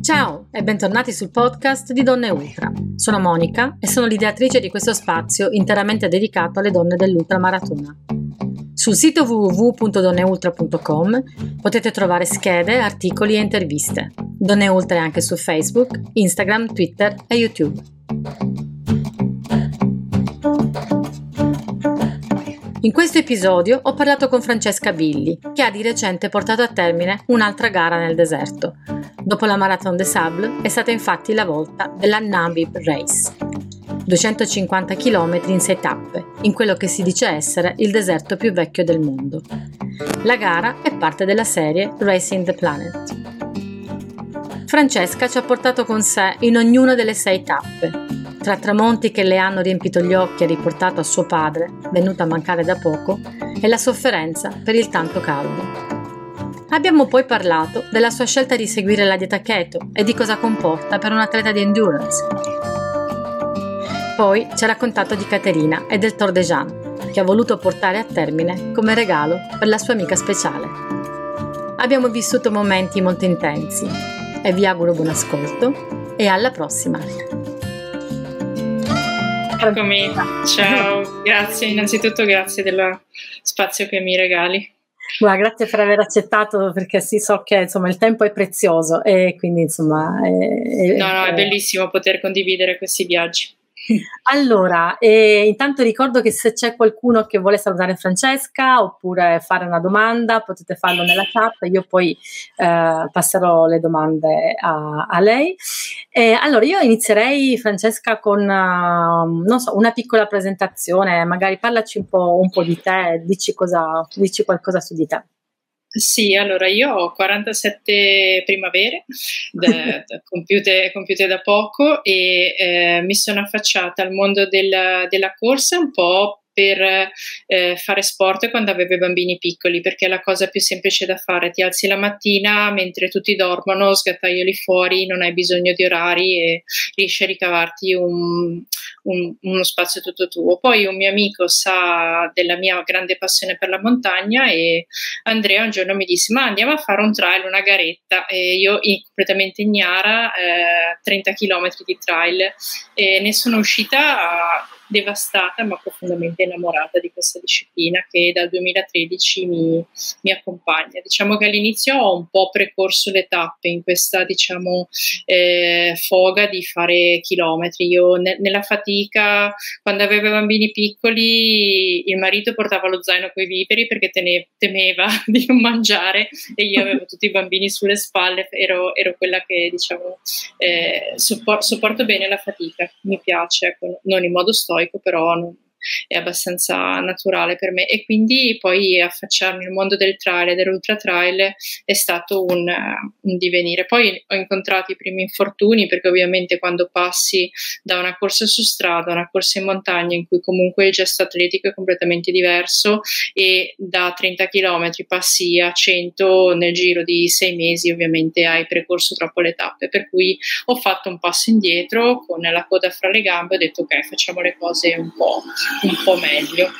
Ciao e bentornati sul podcast di Donne Ultra. Sono Monica e sono l'ideatrice di questo spazio interamente dedicato alle donne dell'ultramaratona. Sul sito www.donneultra.com potete trovare schede, articoli e interviste. Donne Ultra è anche su Facebook, Instagram, Twitter e YouTube. In questo episodio ho parlato con Francesca Billi, che ha di recente portato a termine un'altra gara nel deserto. Dopo la Marathon des Sables è stata infatti la volta della Namib Race. 250 km in 6 tappe, in quello che si dice essere il deserto più vecchio del mondo. La gara è parte della serie Racing the Planet. Francesca ci ha portato con sé in ognuna delle sei tappe, tra tramonti che le hanno riempito gli occhi e riportato a suo padre, venuto a mancare da poco, e la sofferenza per il tanto caldo. Abbiamo poi parlato della sua scelta di seguire la dieta keto e di cosa comporta per un atleta di endurance. Poi ci ha raccontato di Caterina e del Tour de Jean, che ha voluto portare a termine come regalo per la sua amica speciale. Abbiamo vissuto momenti molto intensi e vi auguro buon ascolto e alla prossima! Eccomi, ciao, grazie, innanzitutto grazie dello spazio che mi regali. Guarda, grazie per aver accettato perché sì, so che insomma il tempo è prezioso e quindi insomma... È, è, no, no, è bellissimo poter condividere questi viaggi. Allora, eh, intanto ricordo che se c'è qualcuno che vuole salutare Francesca oppure fare una domanda, potete farlo nella chat, io poi eh, passerò le domande a, a lei. Eh, allora, io inizierei, Francesca, con uh, so, una piccola presentazione, magari parlaci un po', un po di te, dici, cosa, dici qualcosa su di te. Sì, allora io ho 47 primavere da, da compiute, compiute, da poco e eh, mi sono affacciata al mondo della, della corsa un po' per eh, fare sport quando avevo i bambini piccoli, perché è la cosa più semplice da fare. Ti alzi la mattina mentre tutti dormono, sgattaioli fuori, non hai bisogno di orari e riesci a ricavarti un, un, uno spazio tutto tuo. Poi un mio amico sa della mia grande passione per la montagna e Andrea un giorno mi disse ma andiamo a fare un trail, una garetta e io completamente ignara eh, 30 km di trail e ne sono uscita devastata ma profondamente innamorata di questa disciplina che dal 2013 mi, mi accompagna. Diciamo che all'inizio ho un po' precorso le tappe in questa diciamo, eh, foga di fare chilometri. Io ne, nella fatica, quando avevo i bambini piccoli, il marito portava lo zaino con i viveri perché tene, temeva di non mangiare e io avevo tutti i bambini sulle spalle, ero, ero quella che diciamo eh, soppor- sopporto bene la fatica, mi piace, ecco, non in modo estoico, però non, è abbastanza naturale per me e quindi poi affacciarmi nel mondo del trail e dell'ultra trail è stato un, un, divenire. Poi ho incontrato i primi infortuni perché ovviamente quando passi da una corsa su strada a una corsa in montagna in cui comunque il gesto atletico è completamente diverso e da 30 km passi a 100 nel giro di sei mesi ovviamente hai percorso troppo le tappe per cui ho fatto un passo indietro con la coda fra le gambe e ho detto ok facciamo le cose un po' un po' meglio.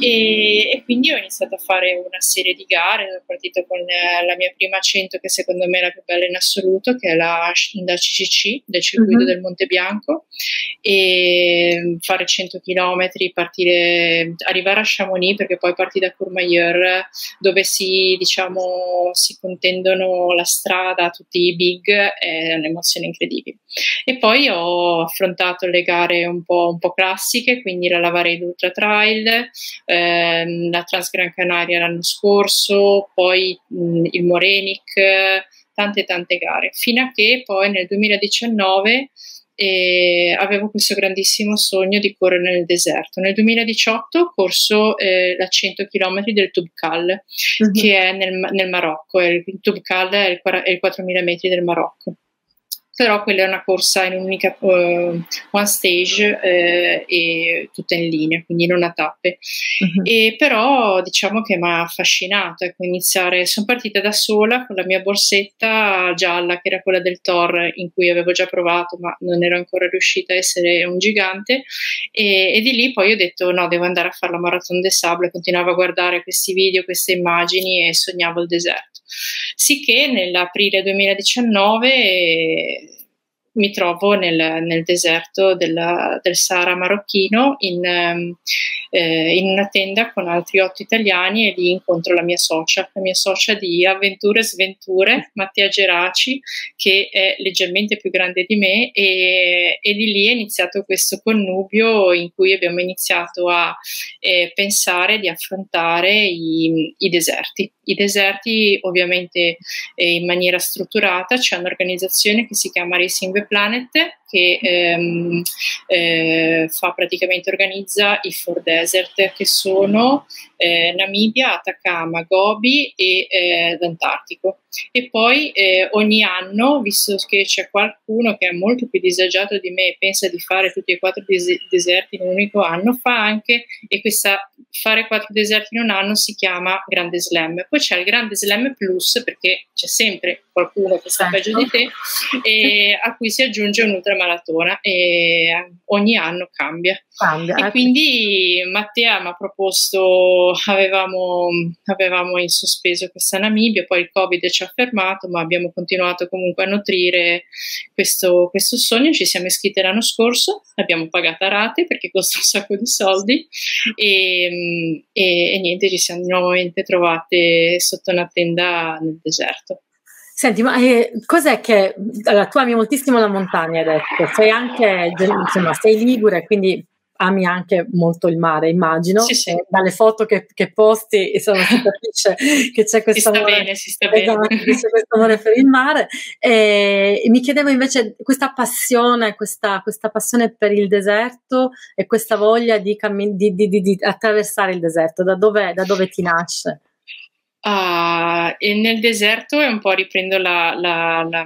E, e, quindi ho iniziato a fare una serie di gare, sono partito con la mia prima 100 che secondo me è la più bella in assoluto, che è la, la CCC del circuito uh-huh. del Monte Bianco, e fare 100 km, partire, arrivare a Chamonix perché poi parti da Courmayeur dove si, diciamo, si contendono la strada, tutti i big, è un'emozione incredibile. E poi ho affrontato le gare un po', un po classiche, quindi la Lavareda Ultra Trail, ehm, la Transgran Canaria l'anno scorso, poi mh, il Morenic, tante tante gare, fino a che poi nel 2019 e avevo questo grandissimo sogno di correre nel deserto. Nel 2018 ho corso eh, la 100 km del Tubkal, mm-hmm. che è nel, nel Marocco, il Tubkal è il, è il 4000 metri del Marocco però quella è una corsa in un'unica uh, one stage uh, e tutta in linea, quindi non a tappe. Uh-huh. E però diciamo che mi ha affascinato ecco, iniziare. Sono partita da sola con la mia borsetta gialla, che era quella del Thor, in cui avevo già provato, ma non ero ancora riuscita a essere un gigante. E, e di lì poi ho detto: no, devo andare a fare la Marathon des Sable. Continuavo a guardare questi video, queste immagini e sognavo il deserto. Sicché nell'aprile 2019 mi trovo nel, nel deserto della, del Sahara marocchino in, ehm, eh, in, una tenda con altri otto italiani e lì incontro la mia socia, la mia socia di avventure e sventure, Mattia Geraci, che è leggermente più grande di me e, e di lì è iniziato questo connubio in cui abbiamo iniziato a eh, pensare di affrontare i, i deserti. I deserti ovviamente eh, in maniera strutturata, c'è un'organizzazione che si chiama Racing the Planet che ehm, eh, fa praticamente organizza i Four Desert che sono eh, Namibia, Atacama, Gobi e eh, l'Antartico. E poi eh, ogni anno, visto che c'è qualcuno che è molto più disagiato di me e pensa di fare tutti e quattro des- deserti in un unico anno, fa anche, e questa fare quattro deserti in un anno si chiama Grande Slam. Poi c'è il Grande Slam Plus perché c'è sempre qualcuno che sta peggio di te e a cui si aggiunge un'ultramaratona e ogni anno cambia. cambia e ecco. quindi Mattia mi ha proposto, avevamo, avevamo in sospeso questa Namibia, poi il Covid ci ha fermato, ma abbiamo continuato comunque a nutrire questo, questo sogno, ci siamo iscritti l'anno scorso, l'abbiamo pagata a rate perché costa un sacco di soldi e, e, e niente, ci siamo nuovamente trovate sotto una tenda nel deserto. Senti, ma eh, cos'è che allora, tu ami moltissimo la montagna, hai detto, sei anche insomma, sei ligure, quindi ami anche molto il mare, immagino. Sì, sì. dalle foto che, che, posti insomma, si capisce che c'è questo amore, bene, esatto, c'è questo amore per il mare. E, e, mi chiedevo invece questa passione, questa, questa, passione per il deserto e questa voglia di, cammin- di, di, di attraversare il deserto, da dove, da dove ti nasce? Uh, e nel deserto è un po' riprendo la, la, la,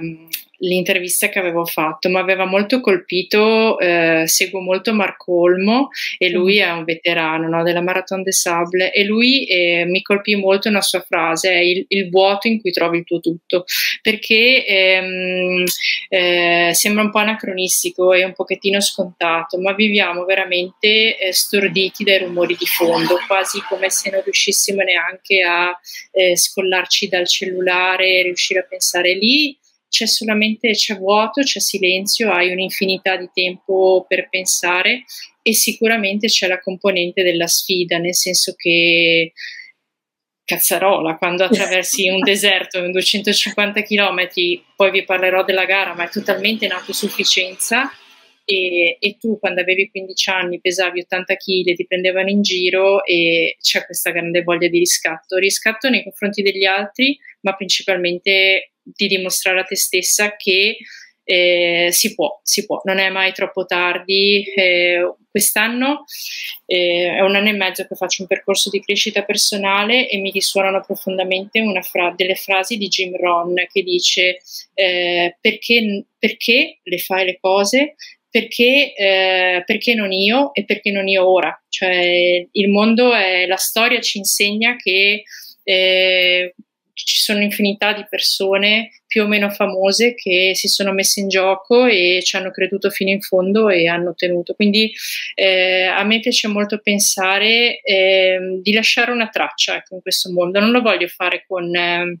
l'intervista che avevo fatto, mi aveva molto colpito, eh, seguo molto Marco Olmo e lui è un veterano no, della Marathon des Sable e lui eh, mi colpì molto una sua frase, il, il, vuoto in cui trovi il tuo tutto, perché ehm, eh, sembra un po' anacronistico e un pochettino scontato, ma viviamo veramente eh, storditi dai rumori di fondo, quasi come se non riuscissimo neanche a eh, scollarci dal cellulare, riuscire a pensare lì c'è solamente c'è vuoto, c'è silenzio, hai un'infinità di tempo per pensare e sicuramente c'è la componente della sfida, nel senso che cazzarola, quando attraversi un deserto in 250 km, poi vi parlerò della gara, ma è totalmente in autosufficienza e, e, tu quando avevi 15 anni pesavi 80 kg, ti prendevano in giro e c'è questa grande voglia di riscatto, riscatto nei confronti degli altri, ma principalmente di dimostrare a te stessa che eh, si può, si può, non è mai troppo tardi. Eh, quest'anno eh, è un anno e mezzo che faccio un percorso di crescita personale e mi risuonano profondamente fra- delle frasi di Jim Ron che dice eh, perché, perché le fai le cose? Perché, eh, perché, non io e perché non io ora? Cioè, il mondo è la storia ci insegna che eh, ci sono un'infinità di persone più o meno famose che si sono messe in gioco e ci hanno creduto fino in fondo e hanno ottenuto. Quindi eh, a me piace molto pensare eh, di lasciare una traccia ecco, in questo mondo. Non lo voglio fare con... Eh,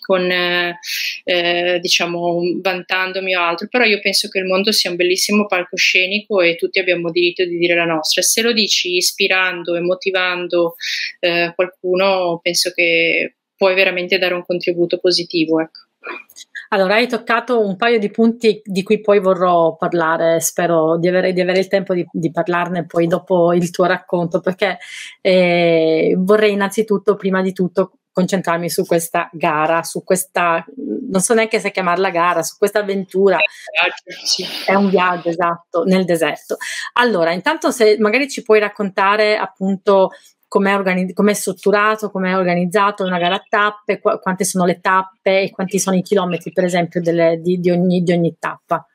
con eh, diciamo vantandomi o altro, però io penso che il mondo sia un bellissimo palcoscenico e tutti abbiamo diritto di dire la nostra. Se lo dici ispirando e motivando eh, qualcuno, penso che puoi veramente dare un contributo positivo. Ecco. Allora, hai toccato un paio di punti di cui poi vorrò parlare, spero di avere, di avere il tempo di, di, parlarne poi dopo il tuo racconto, perché eh, vorrei innanzitutto, prima di tutto, concentrarmi su questa gara, su questa, non so neanche se chiamarla gara, su questa avventura. È un viaggio, esatto, nel deserto. Allora, intanto se magari ci puoi raccontare appunto com'è, organi- com'è strutturato, com'è organizzato una gara a tappe, qu- quante sono le tappe e quanti sono i chilometri, per esempio, delle, di, di, ogni, di ogni tappa.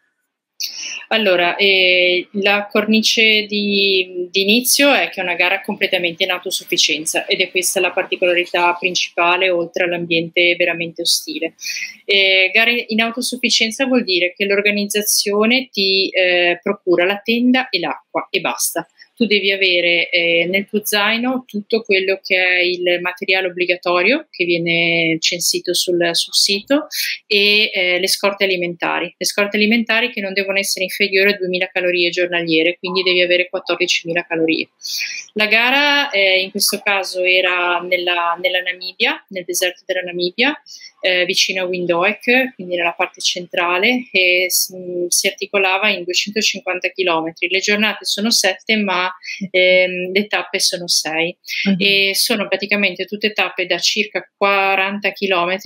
Allora, eh, la cornice di, di, inizio è che è una gara completamente in autosufficienza ed è questa la particolarità principale oltre all'ambiente veramente ostile. Eh, gare in autosufficienza vuol dire che l'organizzazione ti eh, procura la tenda e l'acqua e basta tu devi avere eh, nel tuo zaino tutto quello che è il materiale obbligatorio che viene censito sul, sul sito e eh, le scorte alimentari. Le scorte alimentari che non devono essere inferiori a 2000 calorie giornaliere, quindi devi avere 14.000 calorie. La gara eh, in questo caso era nella, nella Namibia, nel deserto della Namibia eh, vicino a Windhoek, quindi nella parte centrale, e si, si articolava in 250 km. Le giornate sono sette, ma ehm, le tappe sono sei uh-huh. e sono praticamente tutte tappe da circa 40 km,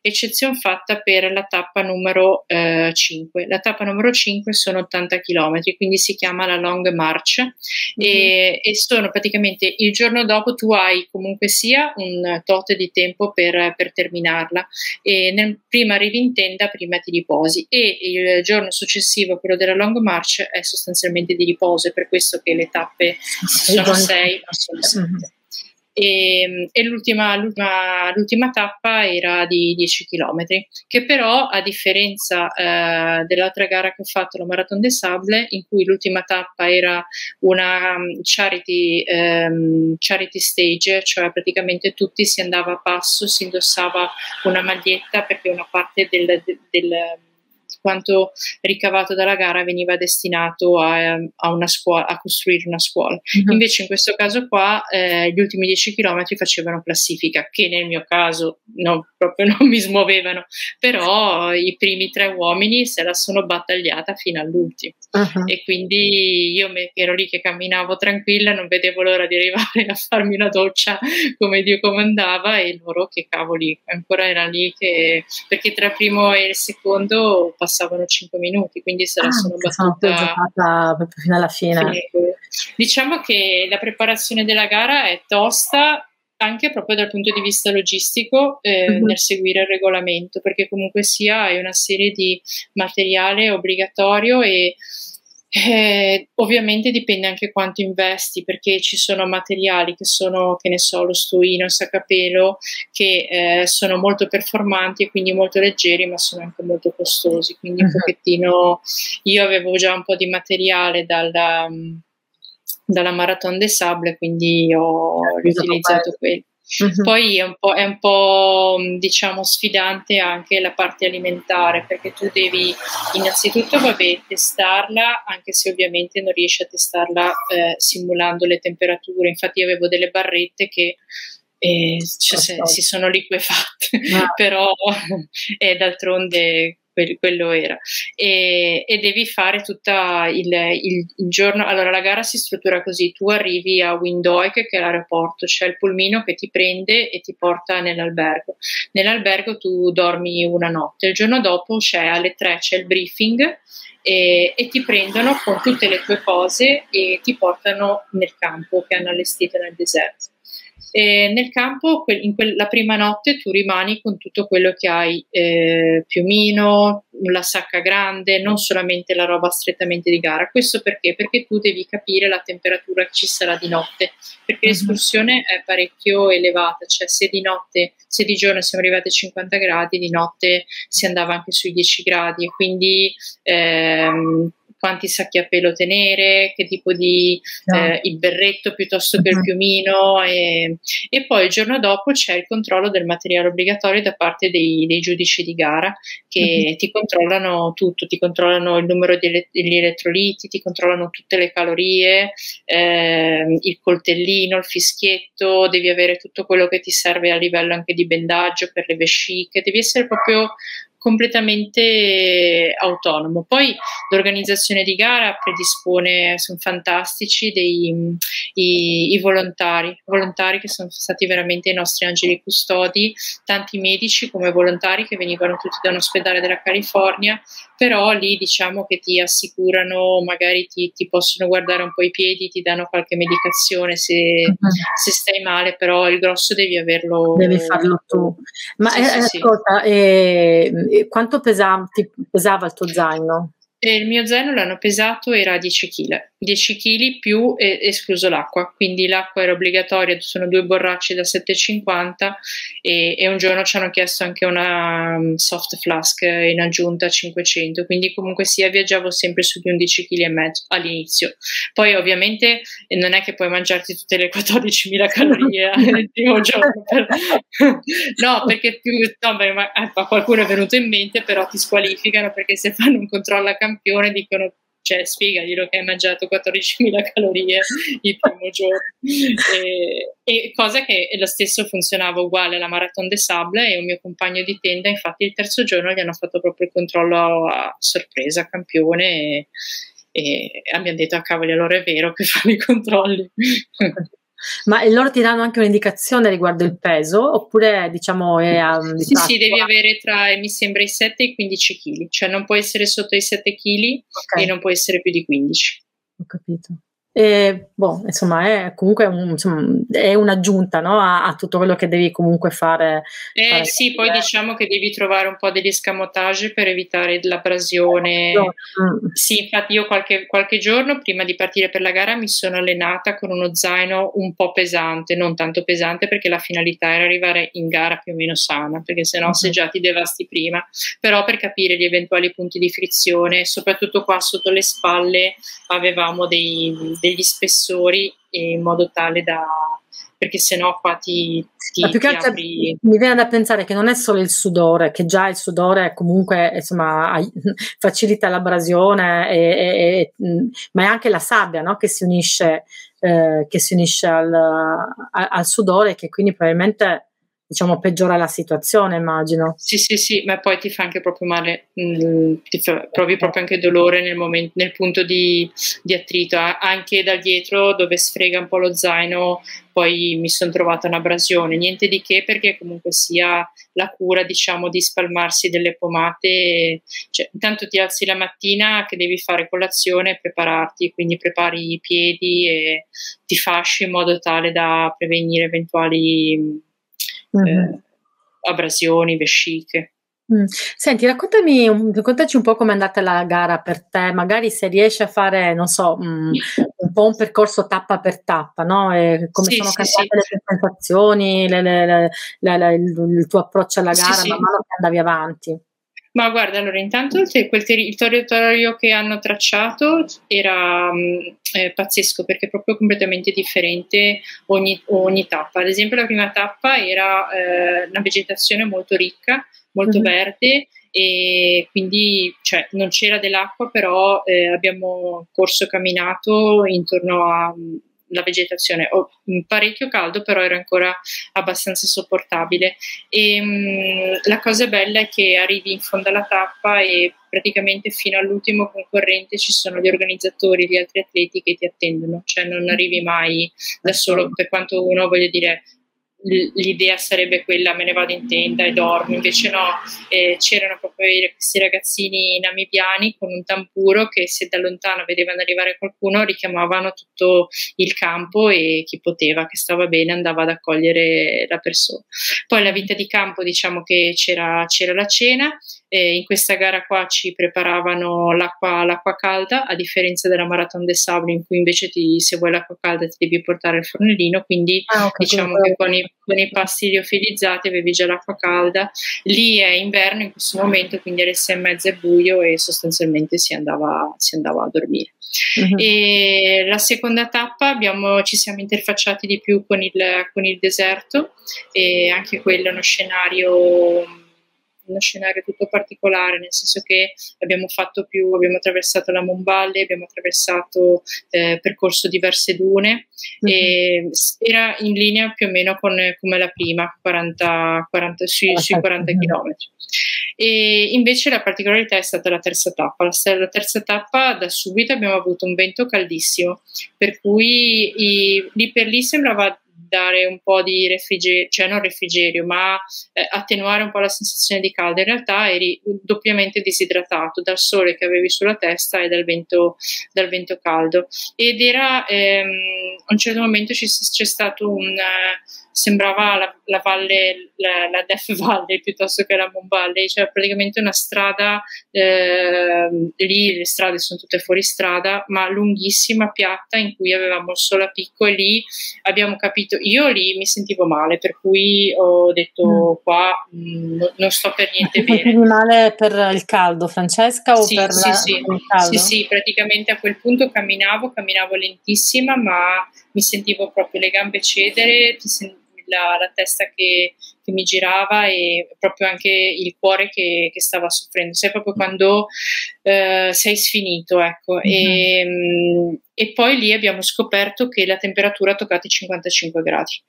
eccezione fatta per la tappa numero eh, 5. La tappa numero 5 sono 80 km, quindi si chiama la Long March uh-huh. e, e, sono praticamente il giorno dopo tu hai comunque sia un tot di tempo per, per terminarla e nel, prima arrivi in tenda, prima ti riposi e il giorno successivo, quello della long march, è sostanzialmente di riposo, è per questo che le tappe sono sei, sono sette. E, ehm, e l'ultima, l'ultima, l'ultima, tappa era di 10 km, che però a differenza eh, dell'altra gara che ho fatto, la Marathon des Sables, in cui l'ultima tappa era una um, charity, um, charity stage, cioè praticamente tutti si andava a passo, si indossava una maglietta perché una parte del, del quanto ricavato dalla gara veniva destinato a, a, scuola, a costruire una scuola. Uh-huh. Invece in questo caso qua eh, gli ultimi 10 km facevano classifica, che nel mio caso no, proprio non mi smuovevano, però i primi tre uomini se la sono battagliata fino all'ultimo. Uh-huh. E quindi io me, ero lì che camminavo tranquilla, non vedevo l'ora di arrivare a farmi una doccia come Dio comandava e loro che cavoli, ancora erano lì che, perché tra il primo e il secondo passavano passavano 5 minuti, quindi se la ah, sono battuta giocata proprio fino alla fine. Diciamo che la preparazione della gara è tosta anche proprio dal punto di vista logistico eh, uh-huh. nel seguire il regolamento, perché comunque sia hai una serie di materiale obbligatorio e eh, ovviamente dipende anche quanto investi, perché ci sono materiali che sono, che ne so, lo stuino, il saccapelo, che eh, sono molto performanti e quindi molto leggeri, ma sono anche molto costosi. Quindi un pochettino io avevo già un po' di materiale dalla, dalla Marathon des Sables, quindi ho riutilizzato quello. Uh-huh. Poi è un, è un, po', diciamo, sfidante anche la parte alimentare, perché tu devi innanzitutto, vabbè, testarla, anche se ovviamente non riesci a testarla eh, simulando le temperature. Infatti avevo delle barrette che eh, cioè, si sono liquefatte, ah. però eh, d'altronde quello era. E, e devi fare tutta il, il, il, giorno. Allora, la gara si struttura così: tu arrivi a Windhoek, che è l'aeroporto, c'è il pulmino che ti prende e ti porta nell'albergo. Nell'albergo tu dormi una notte, il giorno dopo c'è alle 3 c'è il briefing. E, e, ti prendono con tutte le tue cose e ti portano nel campo che hanno allestito nel deserto. E nel campo, in que- la prima notte, tu rimani con tutto quello che hai, eh, piumino, la sacca grande, non solamente la roba strettamente di gara. Questo perché? Perché tu devi capire la temperatura che ci sarà di notte, perché mm-hmm. l'escursione è parecchio elevata, cioè se di notte, se di giorno siamo arrivati a 50 gradi, di notte si andava anche sui 10 gradi e quindi ehm, quanti sacchi a pelo tenere, che tipo di no. eh, il berretto piuttosto che il mhm. piumino e, e, poi il giorno dopo c'è il controllo del materiale obbligatorio da parte dei, dei giudici di gara che uh-huh. ti controllano tutto, ti controllano il numero degli elettroliti, ti controllano tutte le calorie, eh, il coltellino, il fischietto, devi avere tutto quello che ti serve a livello anche di bendaggio per le vesciche, devi essere proprio completamente autonomo. Poi l'organizzazione di gara predispone, sono fantastici, dei, i, i volontari, volontari che sono stati veramente i nostri angeli custodi, tanti medici come volontari che venivano tutti da un ospedale della California, però lì diciamo che ti assicurano, magari ti, ti possono guardare un po' i piedi, ti danno qualche medicazione se, uh-huh. se stai male, però il grosso devi averlo. Devi farlo tu. Ma sì, eh, sì, ascolta, sì. Eh, quanto pesa, pesava il tuo zaino? E il mio zaino l'hanno pesato, era 10 kg. 10 kg più eh, escluso l'acqua, quindi l'acqua era obbligatoria, sono due borracce da 7,50 e, e un giorno ci hanno chiesto anche una um, soft flask in aggiunta a 500, quindi comunque sia viaggiavo sempre su di 11 kg e mezzo all'inizio. Poi ovviamente eh, non è che puoi mangiarti tutte le 14.000 calorie il primo giorno, per... no perché più, no, beh, ma, eh, qualcuno è venuto in mente, però ti squalificano perché se fanno un controllo a campione dicono cioè spiegaglielo che hai mangiato 14.000 calorie il primo giorno. E, e, cosa che lo stesso funzionava uguale alla Marathon de Sable e un mio compagno di tenda, infatti il terzo giorno gli hanno fatto proprio il controllo a sorpresa, campione e, e abbiamo detto a ah, cavoli allora è vero che fanno i controlli. Ma loro ti danno anche un'indicazione riguardo il peso oppure diciamo è a, Sì, sì, devi avere tra mi sembra i 7 e i 15 kg, cioè non può essere sotto i 7 kg okay. e non può essere più di 15. Ho capito. E, boh, insomma, è comunque un, insomma, è un'aggiunta no? a, a, tutto quello che devi comunque fare. Eh, fare sì, poi diciamo che devi trovare un po' degli scamotage per evitare l'abrasione. Mm. Sì, infatti io qualche, qualche, giorno prima di partire per la gara mi sono allenata con uno zaino un po' pesante, non tanto pesante perché la finalità era arrivare in gara più o meno sana, perché sennò mm-hmm. se già ti devasti prima, però per capire gli eventuali punti di frizione, soprattutto qua sotto le spalle avevamo dei degli spessori in modo tale da perché sennò qua ti, ti, più ti apri... mi viene da pensare che non è solo il sudore che già il sudore comunque insomma facilita l'abrasione e, e, e, ma è anche la sabbia no? che si unisce eh, che si unisce al, al sudore che quindi probabilmente diciamo, peggiora la situazione, immagino. Sì, sì, sì, ma poi ti fa anche proprio male, mh, mm, ti fa, provi proprio anche dolore nel, momento, nel punto di, di, attrito, anche da dietro dove sfrega un po' lo zaino, poi mi sono trovata un'abrasione, niente di che perché comunque sia la cura, diciamo, di spalmarsi delle pomate, cioè, intanto ti alzi la mattina che devi fare colazione e prepararti, quindi prepari i piedi e ti fasci in modo tale da prevenire eventuali mm-hmm. abrasioni, vesciche. Mm. Senti, raccontami, raccontaci un po' come è andata la gara per te, magari se riesci a fare, non so, mm, un po' un percorso tappa per tappa, no? E come sì, sono sì, cambiate sì. le sensazioni, le, le, le, il tuo approccio alla gara man mano che andavi avanti. Ma guarda, allora intanto il, quel territorio che hanno tracciato era mm, eh, pazzesco perché è proprio completamente differente ogni, ogni, tappa. Ad esempio la prima tappa era eh, una vegetazione molto ricca, molto mm-hmm. verde e quindi cioè, non c'era dell'acqua, però eh, abbiamo corso camminato intorno a la vegetazione, oh, parecchio caldo, però era ancora abbastanza sopportabile. E, mh, mm, la cosa bella è che arrivi in fondo alla tappa e praticamente fino all'ultimo concorrente ci sono gli organizzatori, gli altri atleti che ti attendono, cioè non arrivi mai da solo, per quanto uno voglia dire l'idea sarebbe quella me ne vado in tenda e dormo, invece no, eh, c'erano proprio questi ragazzini namibiani con un tamburo che se da lontano vedevano arrivare qualcuno richiamavano tutto il campo e chi poteva, che stava bene, andava ad accogliere la persona. Poi la vita di campo diciamo che c'era, c'era la cena, eh, in questa gara qua ci preparavano l'acqua, l'acqua, calda, a differenza della Marathon de Sable in cui invece ti, se vuoi l'acqua calda ti devi portare il fornellino, quindi ah, okay, diciamo che con i, con i, pasti liofilizzati avevi già l'acqua calda. Lì è inverno in questo momento, quindi alle sei e mezza è buio e sostanzialmente si andava, si andava a dormire. Uh-huh. E la seconda tappa abbiamo, ci siamo interfacciati di più con il, con il deserto e anche quello è uno scenario uno scenario tutto particolare, nel senso che abbiamo fatto più, abbiamo attraversato la Monballe, abbiamo attraversato, eh, percorso diverse dune mm-hmm. e era in linea più o meno con come la prima, 40, 40, sui, sui 40 km. e invece la particolarità è stata la terza tappa. La, la terza tappa da subito abbiamo avuto un vento caldissimo, per cui i, lì per lì sembrava dare un po' di refrigerio, cioè non refrigerio, ma eh, attenuare un po' la sensazione di caldo. In realtà eri doppiamente disidratato dal sole che avevi sulla testa e dal vento, dal vento caldo. Ed era ehm, a un certo momento c'è, c'è stato un. Eh, sembrava la, la valle, la, la, Death Valley piuttosto che la Moon Valley, cioè praticamente una strada, eh, lì le strade sono tutte fuori strada, ma lunghissima, piatta, in cui avevamo il picco e lì abbiamo capito, io lì mi sentivo male, per cui ho detto mm. qua mh, mm, non sto per niente bene. Ti male per il caldo, Francesca? O sì, per sì, sì. sì, sì, praticamente a quel punto camminavo, camminavo lentissima, ma mi sentivo proprio le gambe cedere, ti sentivo la, la testa che, che, mi girava e proprio anche il cuore che, che stava soffrendo. Sai proprio quando eh, sei sfinito, ecco. Mm-hmm. E, mm, e poi lì abbiamo scoperto che la temperatura ha toccato i 55 gradi.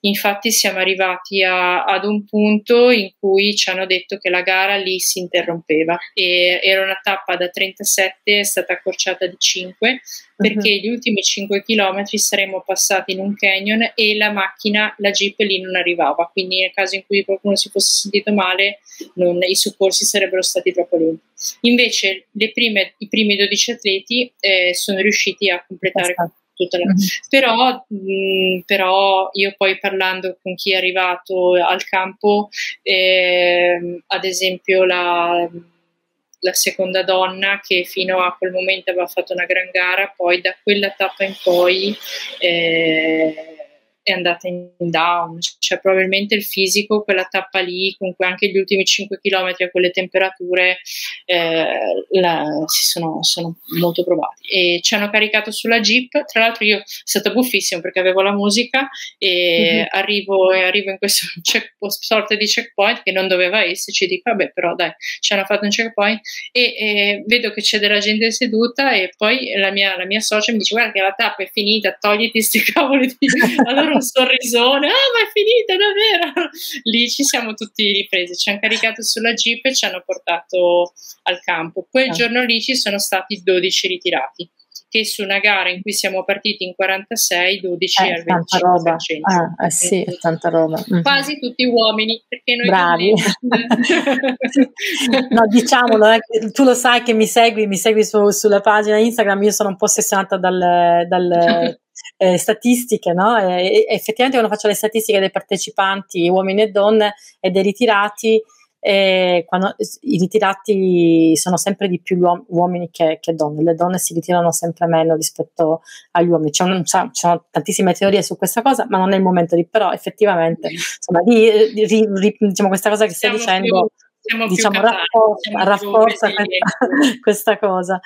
Infatti siamo arrivati a, ad un punto in cui ci hanno detto che la gara lì si interrompeva e era una tappa da 37, è stata accorciata di 5 perché uh-huh. gli ultimi 5 km saremmo passati in un canyon e la macchina, la jeep lì non arrivava, quindi nel caso in cui qualcuno si fosse sentito male non, i soccorsi sarebbero stati troppo lenti. Invece prime, i primi 12 atleti eh, sono riusciti a completare tutta la... Mm-hmm. Però, mh, però, io poi parlando con chi è arrivato al campo, eh, ad esempio la, la, seconda donna che fino a quel momento aveva fatto una gran gara, poi da quella tappa in poi... Eh, è andata in down, cioè probabilmente il fisico, quella tappa lì, comunque anche gli ultimi 5 km a quelle temperature eh, la, si sono, sono, molto provati. E ci hanno caricato sulla jeep, tra l'altro io è stato buffissimo perché avevo la musica e mm-hmm. arrivo, e arrivo in questo check, sorta di checkpoint che non doveva esserci, dico vabbè però dai, ci hanno fatto un checkpoint. E, e vedo che c'è della gente seduta e poi la mia, la mia socia mi dice guarda che la tappa è finita, togliti questi cavoli di... allora un sorrisone, ah ma è finita davvero, lì ci siamo tutti ripresi, ci hanno caricato sulla jeep e ci hanno portato al campo. Quel ah. giorno lì ci sono stati 12 ritirati che su una gara in cui siamo partiti in 46, 12 eh, al 25%. Roba. Ah, eh, sì, è tanta roba. Mm-hmm. Quasi tutti uomini, perché noi Bravi. no, diciamolo, eh, tu lo sai che mi segui, mi segui su, sulla pagina Instagram, io sono un po' ossessionata dal, dal eh, statistiche, no? E, effettivamente quando faccio le statistiche dei partecipanti, uomini e donne, e dei ritirati, eh, quando, i ritirati sono sempre di più uom- uomini che, che, donne, le donne si ritirano sempre meno rispetto agli uomini. C'è un, c'è, c'è teoretiche teorie su questa cosa, ma non è il momento di, però effettivamente, insomma, di, di, di diciamo, questa cosa che stai dicendo. Più siamo diciamo, rafforza, rafforza questa, questa, cosa.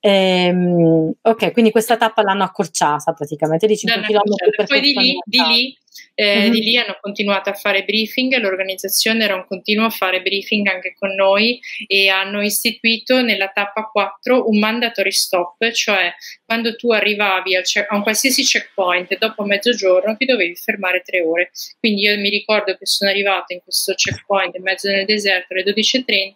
Ehm, ok, quindi questa tappa l'hanno accorciata praticamente di 5 km. Poi di lì, di lì eh, mm-hmm. Di lì hanno continuato a fare briefing, l'organizzazione era un continuo a fare briefing anche con noi e hanno istituito nella tappa 4 un mandatory stop, cioè quando tu arrivavi a, a un qualsiasi checkpoint dopo mezzogiorno ti dovevi fermare tre ore. Quindi io mi ricordo che sono arrivata in questo checkpoint in mezzo nel deserto alle 12.30,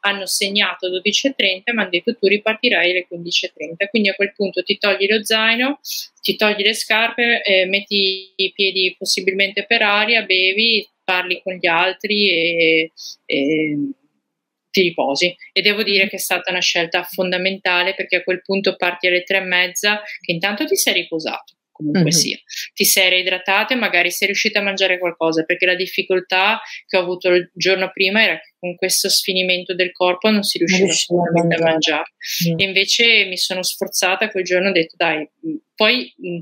hanno segnato 12.30 e mi hanno detto tu ripartirai alle 15.30. Quindi a quel punto ti togli lo zaino, ti togli le scarpe, eh, metti i piedi possibilmente per aria, bevi, parli con gli altri e, e ti riposi. E devo dire che è stata una scelta fondamentale perché a quel punto parti alle tre e mezza, che intanto ti sei riposato comunque mm-hmm. sia. Ti sei reidratato e magari sei riuscita a mangiare qualcosa, perché la difficoltà che ho avuto il giorno prima era che con questo sfinimento del corpo non si riusciva assolutamente a mangiare. Mm. E invece mi sono sforzata quel giorno ho detto dai, mm, poi mh, mm,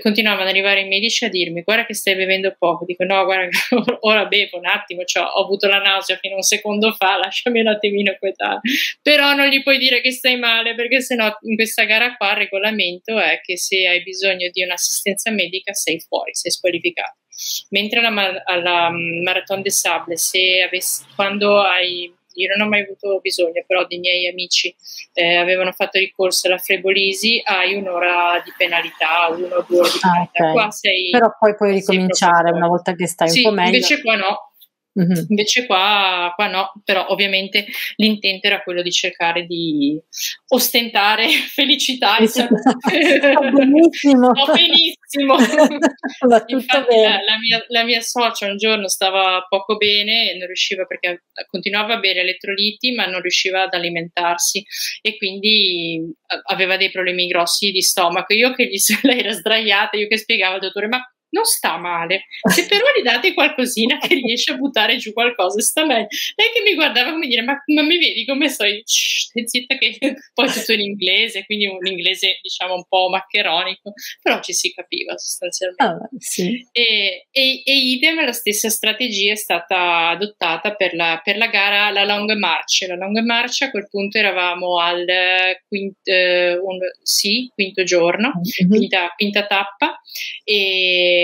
continuavano ad arrivare i medici a dirmi guarda che stai bevendo poco, dico no guarda ora bevo un attimo, cioè, ho avuto la nausea fino a un secondo fa, lasciami un attimino quietare, però non gli puoi dire che stai male perché sennò in questa gara qua il regolamento è che se hai bisogno di un'assistenza medica sei fuori, sei squalificato mentre alla, alla Marathon des Sables, se avessi, quando hai io non ho mai avuto bisogno, però dei miei amici eh, avevano fatto ricorso alla Frebolisi, hai un'ora di penalità, uno o due ore di ah, penalità. Okay. Sei, però poi puoi ricominciare una volta che stai sì, un po' meglio. Invece qua no, Mm-hmm. Invece qua, qua, no, però ovviamente l'intento era quello di cercare di ostentare felicità. Benissimo. Va benissimo. Va tutto Infatti. La, la, mia, la, mia, socia un giorno stava poco bene, non riusciva perché continuava a bere elettroliti ma non riusciva ad alimentarsi e quindi aveva dei problemi grossi di stomaco. Io che gli, lei era sdraiata, io che spiegavo al dottore ma non sta male. Se però gli date qualcosina che riesce a buttare giù qualcosa, sta meglio. Lei che mi guardava come dire, ma, ma mi vedi come sto? Stai zitta che poi tutto in inglese, quindi un inglese diciamo un po' maccheronico, però ci si capiva sostanzialmente. Ah, sì. e, e, e, idem, la stessa strategia è stata adottata per la, per la gara, la Long March. La Long March a quel punto eravamo al quinto, eh, un, sì, quinto giorno, mm-hmm. quinta, quinta tappa e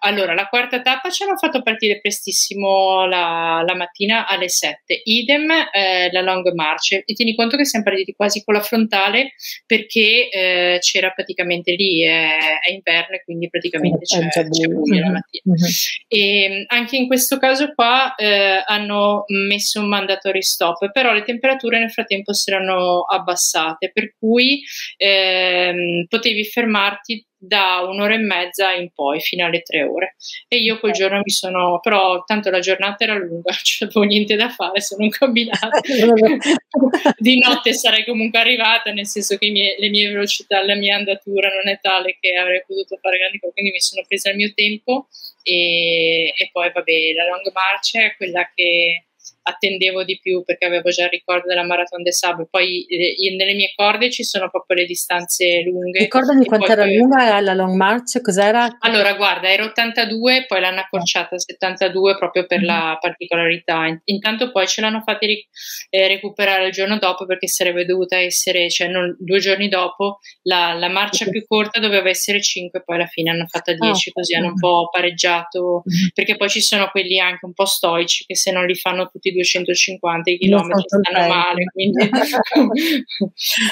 allora, la quarta tappa ci hanno fatto partire prestissimo la, la mattina alle 7. Idem eh, la long march. E tieni conto che siamo partiti quasi con la frontale perché eh, c'era praticamente lì, è, è, inverno e quindi praticamente c'è, c'è buio la mattina. Mm-hmm. E anche in questo caso qua eh, hanno messo un mandatory stop, però le temperature nel frattempo si erano abbassate, per cui ehm, potevi fermarti da un'ora e mezza in poi fino alle tre ore. E io quel giorno mi sono però tanto la giornata era lunga non c'avevo niente da fare sono un combinato. Di notte sarei comunque arrivata nel senso che mie, le mie velocità la mia andatura non è tale che avrei potuto fare grandi cose quindi mi sono presa il mio tempo e, e poi vabbè la long march è quella che attendevo di più perché avevo già il ricordo della Marathon de Sable. Poi eh, nelle mie corde ci sono proprio le distanze lunghe. Ricordami quanto era lunga la Long March, cos'era? Allora, guarda, era 82, poi l'hanno accorciata a 72 proprio per mm-hmm. la particolarità. Intanto poi ce l'hanno fatti eh, recuperare il giorno dopo perché sarebbe dovuta essere, cioè non, due giorni dopo, la, la marcia okay. più corta doveva essere 5, poi alla fine hanno fatto 10, ah, così hanno un po' pareggiato, mm-hmm. perché poi ci sono quelli anche un po' stoici che se non li fanno tutti 250 km stanno male. Quindi...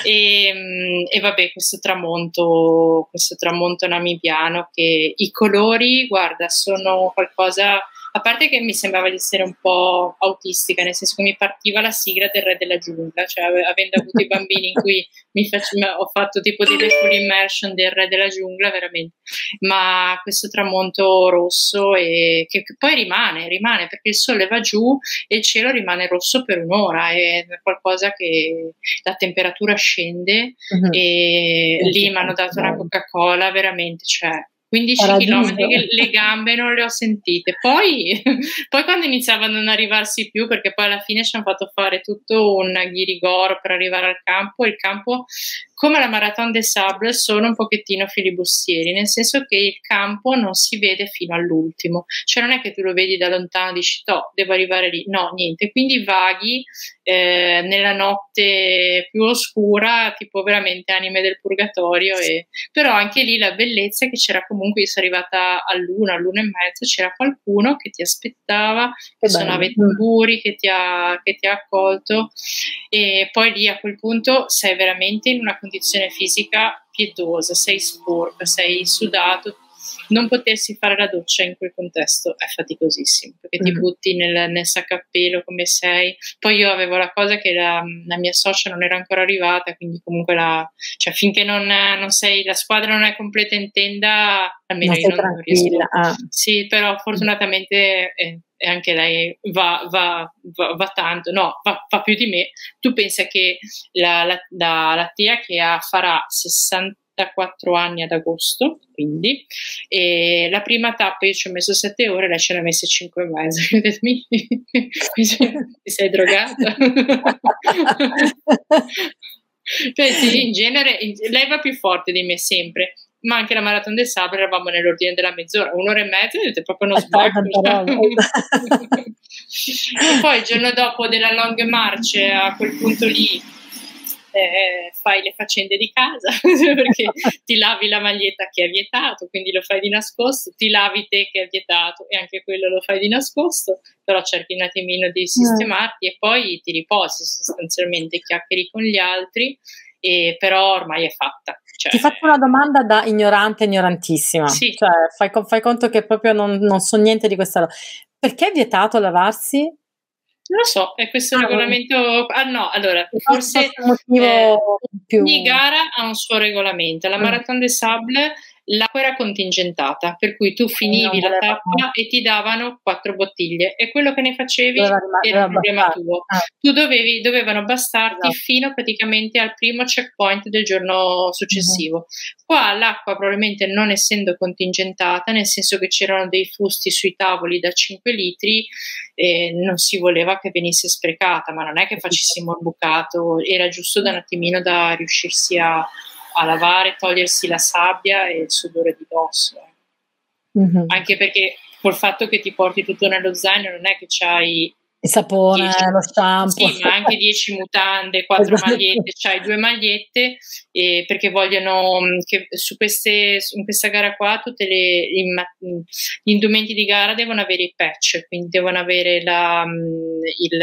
e, ehm, e, vabbè, questo tramonto, questo tramonto namibiano che i colori, guarda, sono qualcosa a parte che mi sembrava di essere un po' autistica, nel senso che mi partiva la sigla del Re della Giungla, cioè avendo avuto i bambini in cui face, ho fatto tipo delle full immersion del Re della Giungla, veramente, ma questo tramonto rosso e che, che poi rimane, rimane perché il sole va giù e il cielo rimane rosso per un'ora, è qualcosa che la temperatura scende uh-huh. e lì mi hanno dato una Coca-Cola, veramente, cioè 15 km le gambe non le ho sentite. Poi, poi, quando iniziavano a non arrivarsi più, perché poi alla fine ci hanno fatto fare tutto un ghirigoro per arrivare al campo, il campo come la Marathon des Sables sono un pochettino filibustieri, nel senso che il campo non si vede fino all'ultimo, cioè non è che tu lo vedi da lontano e dici, no, devo arrivare lì, no, niente, quindi vaghi eh, nella notte più oscura, tipo veramente anime del purgatorio, e... però anche lì la bellezza è che c'era comunque, io sono arrivata all'una, all'una e mezza, c'era qualcuno che ti aspettava, che suonava i tamburi, che ti, ha, che ti ha accolto. E poi lì a quel punto sei veramente in una condizione fisica pietosa, sei sporca, sei sudato, non potersi fare la doccia in quel contesto è faticosissimo perché ti butti nel, nel sacco a pelo come sei. Poi io avevo la cosa che la, la mia socia non era ancora arrivata, quindi comunque la, cioè, finché non, non, sei, la squadra non è completa in tenda, almeno non io non, non riesco. Ah. Sì, però fortunatamente eh, e anche lei va, va, va, va tanto, no, va, più di me. Tu pensa che la, la, la, la tia che ha, farà 64 anni ad agosto, quindi, e la prima tappa io ci ho messo 7 ore, lei ce l'ha messa 5 e mezzo. Mi, sei drogata? cioè, sì, in genere, lei va più forte di me sempre ma anche la Marathon del Sabre eravamo nell'ordine della mezz'ora, un'ora e mezza, vedete proprio uno sbacco. e poi il giorno dopo della long march, a quel punto lì, eh, fai le faccende di casa perché ti lavi la maglietta che è vietato, quindi lo fai di nascosto, ti lavi te che è vietato e anche quello lo fai di nascosto, però cerchi un attimino di sistemarti mm. e poi ti riposi sostanzialmente, chiacchieri con gli altri, e però ormai è fatta Cioè, Ti faccio una domanda da ignorante, ignorantissima. Sì. Cioè, fai, fai conto che proprio non, non so niente di questa roba. Perché è vietato lavarsi? Non lo so, è questo ah, regolamento. Ah no, allora, forse eh, ogni gara ha un suo regolamento. La mm. Marathon des Sables l'acqua era contingentata, per cui tu finivi la tappa e ti davano quattro bottiglie e quello che ne facevi era un problema tuo. Ah. Tu dovevi, dovevano bastarti esatto. fino praticamente al primo checkpoint del giorno successivo. Uh-huh. Qua l'acqua probabilmente non essendo contingentata, nel senso che c'erano dei fusti sui tavoli da 5 litri, e non si voleva che venisse sprecata, ma non è che facessimo il bucato, era giusto da un attimino da riuscirsi a a lavare, togliersi la sabbia e il sudore di dosso. Mm-hmm. Anche perché col fatto che ti porti tutto nello zaino non è che c'hai il sapone, dieci, lo shampoo. Sì, ma anche 10 mutande, 4 esatto. magliette, c'hai due magliette eh, perché vogliono mm, che su queste, in questa gara qua tutti gli indumenti di gara devono avere i patch, quindi devono avere la, mm, il,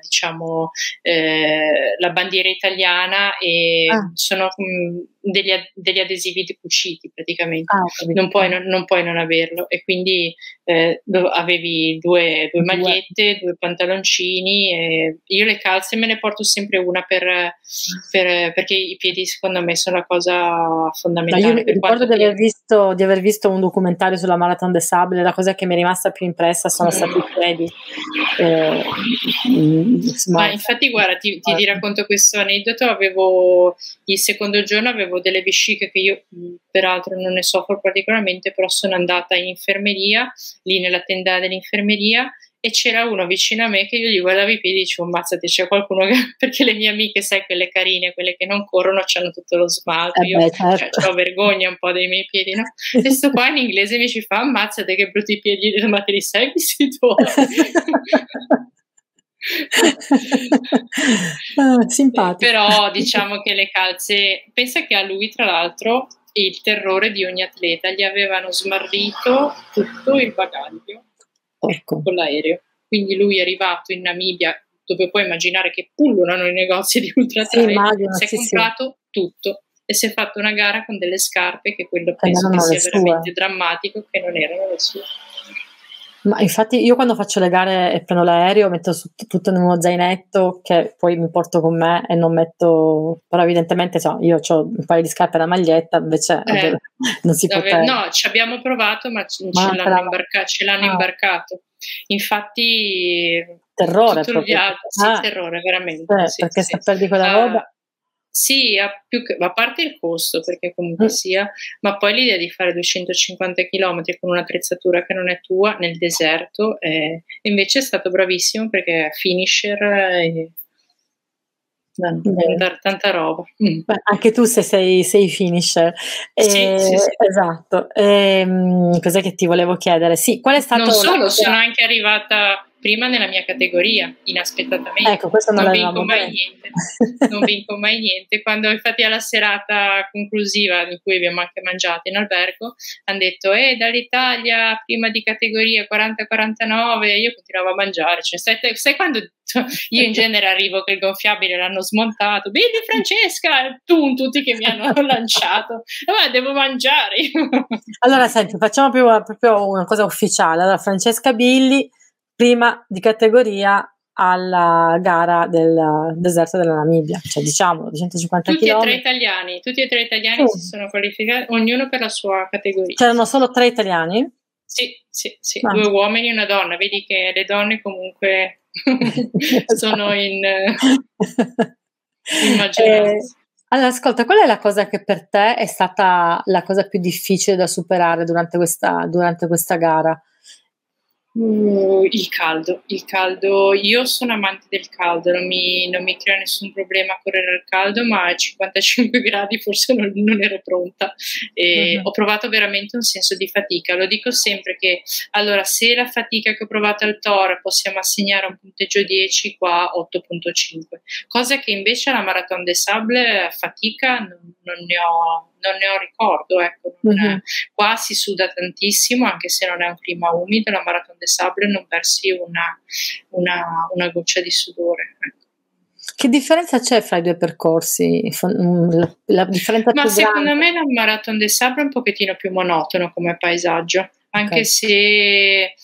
diciamo, eh, la bandiera italiana e ah. sono degli, degli, adesivi cuciti praticamente, ah, non, puoi, non, non, puoi, non, averlo e quindi eh, avevi due, due magliette, due pantaloncini e io le calze me ne porto sempre una per, per, perché i piedi secondo me sono la cosa fondamentale. Ma io ricordo di aver, visto, di aver, visto, un documentario sulla Marathon de Sable, la cosa che mi è rimasta più impressa sono stati i piedi. Eh, ma infatti guarda ti, ti, ti racconto questo aneddoto, avevo il secondo giorno avevo delle vesciche che io peraltro non ne soffro particolarmente, però sono andata in infermeria, lì nella tenda dell'infermeria e c'era uno vicino a me che io gli guardavo i piedi e dicevo ammazzate c'è qualcuno che perché le mie amiche sai quelle carine quelle che non corrono hanno tutto lo smalto eh io beh, certo. cioè, ho vergogna un po' dei miei piedi no? e sto qua in inglese mi ci fa ammazzate che brutti piedi ma te li sei vestiti ah, simpatico. Però diciamo che le calze, pensa che a lui tra l'altro il terrore di ogni atleta, gli avevano smarrito tutto il bagaglio ecco. con l'aereo. Quindi lui è arrivato in Namibia, dove puoi immaginare che pullulano i negozi di ultra sì, si è sì, comprato sì. tutto e si è fatto una gara con delle scarpe che quello penso che sia veramente drammatico, che non erano le sue. Ma infatti io quando faccio le gare e prendo l'aereo metto tutto in uno zainetto che poi mi porto con me e non metto, però evidentemente so, io ho un paio di scarpe e una maglietta, invece eh, non si può. No, ci abbiamo provato ma, ce, ma l'hanno, la... imbarca- ce l'hanno ah. imbarcato. Infatti... Terrore. Tutto il viaggio, sì, ah. terrore, veramente. Sì, perché sì, se perdi quella ah, roba... Sì, a, più che, a parte il costo, perché comunque mm. sia, ma poi l'idea di fare 250 km con un'attrezzatura che non è tua nel deserto, eh, invece è stato bravissimo perché finisher e tanta, tanta roba. Mm. Beh, anche tu se sei, sei finisher. Eh, sì, sì, sì. Esatto. Eh, cos'è che ti volevo chiedere? Sì, qual è stato... Non solo, sono anche arrivata prima nella mia categoria, inaspettatamente. Ecco, questo non, non vinco mai niente. non vinco mai niente. Quando infatti alla serata conclusiva in cui abbiamo anche mangiato in albergo, hanno detto eh dall'Italia prima di categoria 40-49, io continuavo a mangiare. Cioè, sai, sai quando io in genere arrivo che il gonfiabile l'hanno smontato, vedi Francesca, tu, tutti che mi hanno lanciato, ma devo mangiare. allora, senti, facciamo proprio, proprio una cosa ufficiale. Allora, Francesca Billi prima di categoria alla gara del deserto della Namibia, cioè diciamo 250 tutti km. Tutti e tre italiani, tutti e tre italiani sì. si sono qualificati, ognuno per la sua categoria. C'erano solo tre italiani? Sì, sì, sì, ah. due uomini e una donna, vedi che le donne comunque sono in, in maggioranza. Eh, allora, ascolta, qual è la cosa che per te è stata la cosa più difficile da superare durante questa, durante questa gara? Uh, il caldo, il caldo, io sono amante del caldo, non mi, non mi crea nessun problema a correre al caldo, ma a 55 gradi forse non, non ero pronta uh-huh. ho provato veramente un senso di fatica. Lo dico sempre che allora se la fatica che ho provato al Tor possiamo assegnare un punteggio 10, qua 8.5, cosa che invece alla Marathon des Sables fatica non, non ne ho non ne ho ricordo, ecco. mm-hmm. qua si suda tantissimo, anche se non è un clima umido, la Marathon des Sables non persi una, una, una goccia di sudore. Ecco. Che differenza c'è fra i due percorsi? Mm, la, la differenza Ma secondo grande? me la Marathon del Sabre è un pochettino più monotono come paesaggio, anche okay. se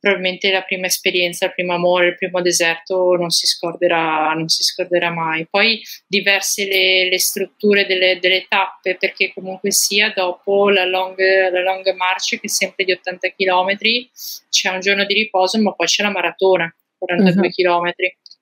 probabilmente la prima esperienza, il primo amore, il primo deserto non si scorderà, non si scorderà mai. Poi diverse le, le strutture delle, delle, tappe, perché comunque sia dopo la long, la long march, che è sempre di 80 km, c'è un giorno di riposo, ma poi c'è la maratona, 42 uh-huh. km.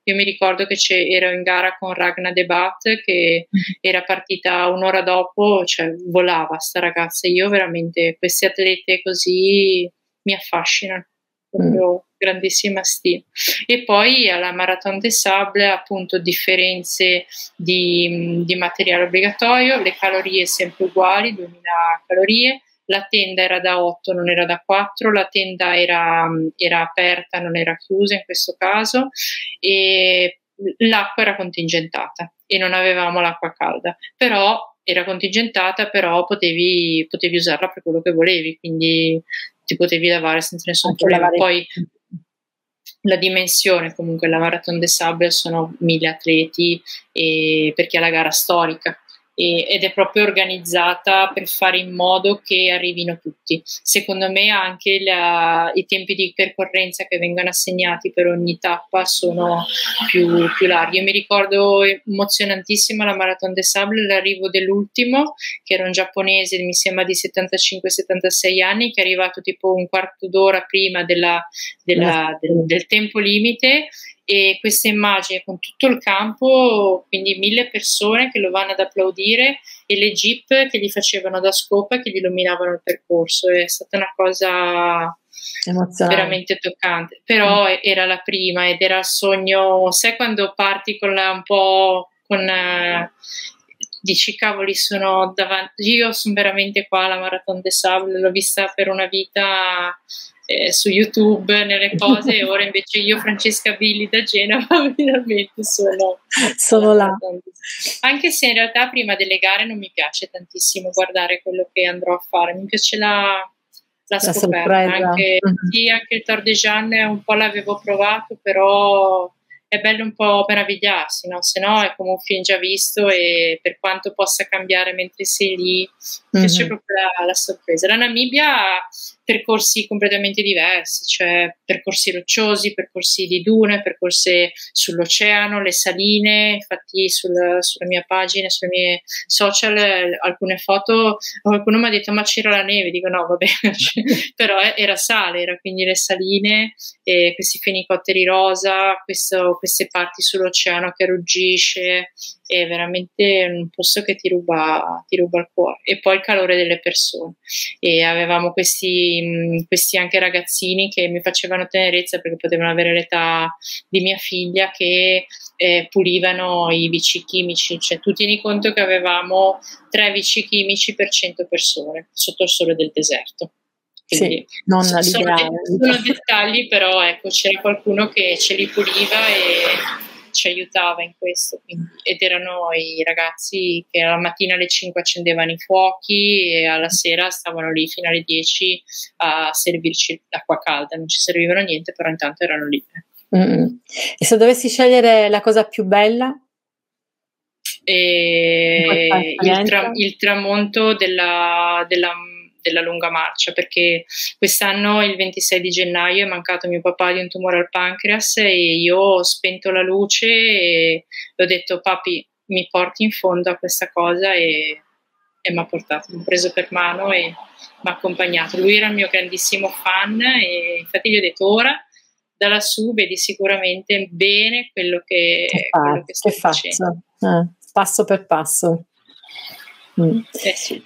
Io mi ricordo che ero in gara con Ragna Debat che era partita un'ora dopo, cioè volava sta ragazza. Io veramente queste atlete così mi affascinano proprio mm. grandissima stima. E poi alla Marathon des Sables, appunto, differenze di, di, materiale obbligatorio, le calorie sempre uguali, 2000 calorie. La tenda era da 8, non era da 4, la tenda era, era aperta, non era chiusa in questo caso, e l'acqua era contingentata e non avevamo l'acqua calda, però era contingentata, però potevi, potevi usarla per quello che volevi, quindi ti potevi lavare senza nessun Anche problema. Poi la dimensione comunque la Marathon de Sable sono mille atleti e perché è la gara storica e, ed è proprio organizzata per fare in modo che arrivino tutti. Secondo me anche la, i tempi di percorrenza che vengono assegnati per ogni tappa sono più, più larghi. Io mi ricordo emozionantissima la Marathon de Sable, l'arrivo dell'ultimo, che era un giapponese, mi sembra di 75-76 anni, che è arrivato tipo un quarto d'ora prima della, della, del, del tempo limite e questa immagine con tutto il campo, quindi mille persone che lo vanno ad applaudire e le jeep che gli facevano da scopa e che gli illuminavano il percorso. È stata una cosa veramente toccante, però mm. era la prima ed era il sogno, sai quando parti con la, un po' con... Uh, dici cavoli sono davanti io sono veramente qua alla Marathon de Sable l'ho vista per una vita eh, su YouTube nelle cose e ora invece io Francesca Billi da Genova finalmente sono, sono là. Anche se in realtà prima delle gare non mi piace tantissimo guardare quello che andrò a fare, mi piace la, la, la scoperta. Anche, mm-hmm. sì, anche il Tour de Jeanne un po' l'avevo provato, però è bello un po' meravigliarsi, no? se no è come un film già visto e per quanto possa cambiare mentre sei lì, mm-hmm. piace proprio la, la sorpresa. La Namibia percorsi completamente diversi, cioè percorsi rocciosi, percorsi di dune, percorsi sull'oceano, le saline, infatti sul, sulla mia pagina, sulle mie social, alcune foto, qualcuno mi ha detto ma c'era la neve, dico no vabbè, però era sale, era quindi le saline, questi fenicotteri rosa, questo, queste parti sull'oceano che ruggisce, è veramente un posto che ti ruba, ti ruba il cuore. E poi il calore delle persone. E avevamo questi, questi anche ragazzini che mi facevano tenerezza perché potevano avere l'età di mia figlia che eh, pulivano i vici chimici. Cioè, tu tieni conto che avevamo tre vici chimici per 100 persone sotto il sole del deserto. Quindi sì, non sono, sono dettagli, però ecco, c'era qualcuno che ce li puliva e ci aiutava in questo quindi, ed erano i ragazzi che la mattina alle 5 accendevano i fuochi e alla sera stavano lì fino alle 10 a servirci l'acqua calda, non ci servivano niente, però intanto erano lì. Mm. E se dovessi scegliere la cosa più bella? Il, tra, il, tramonto della, della della lunga marcia perché quest'anno il 26 di gennaio è mancato mio papà di un tumore al pancreas e io ho spento la luce e ho detto papi mi porti in fondo a questa cosa e, e mi ha portato, mi ha preso per mano e mi ha accompagnato. Lui era il mio grandissimo fan e infatti gli ho detto ora da lassù vedi sicuramente bene quello che, che, quello che sto facendo. Eh, passo per passo. Mm. Eh sì.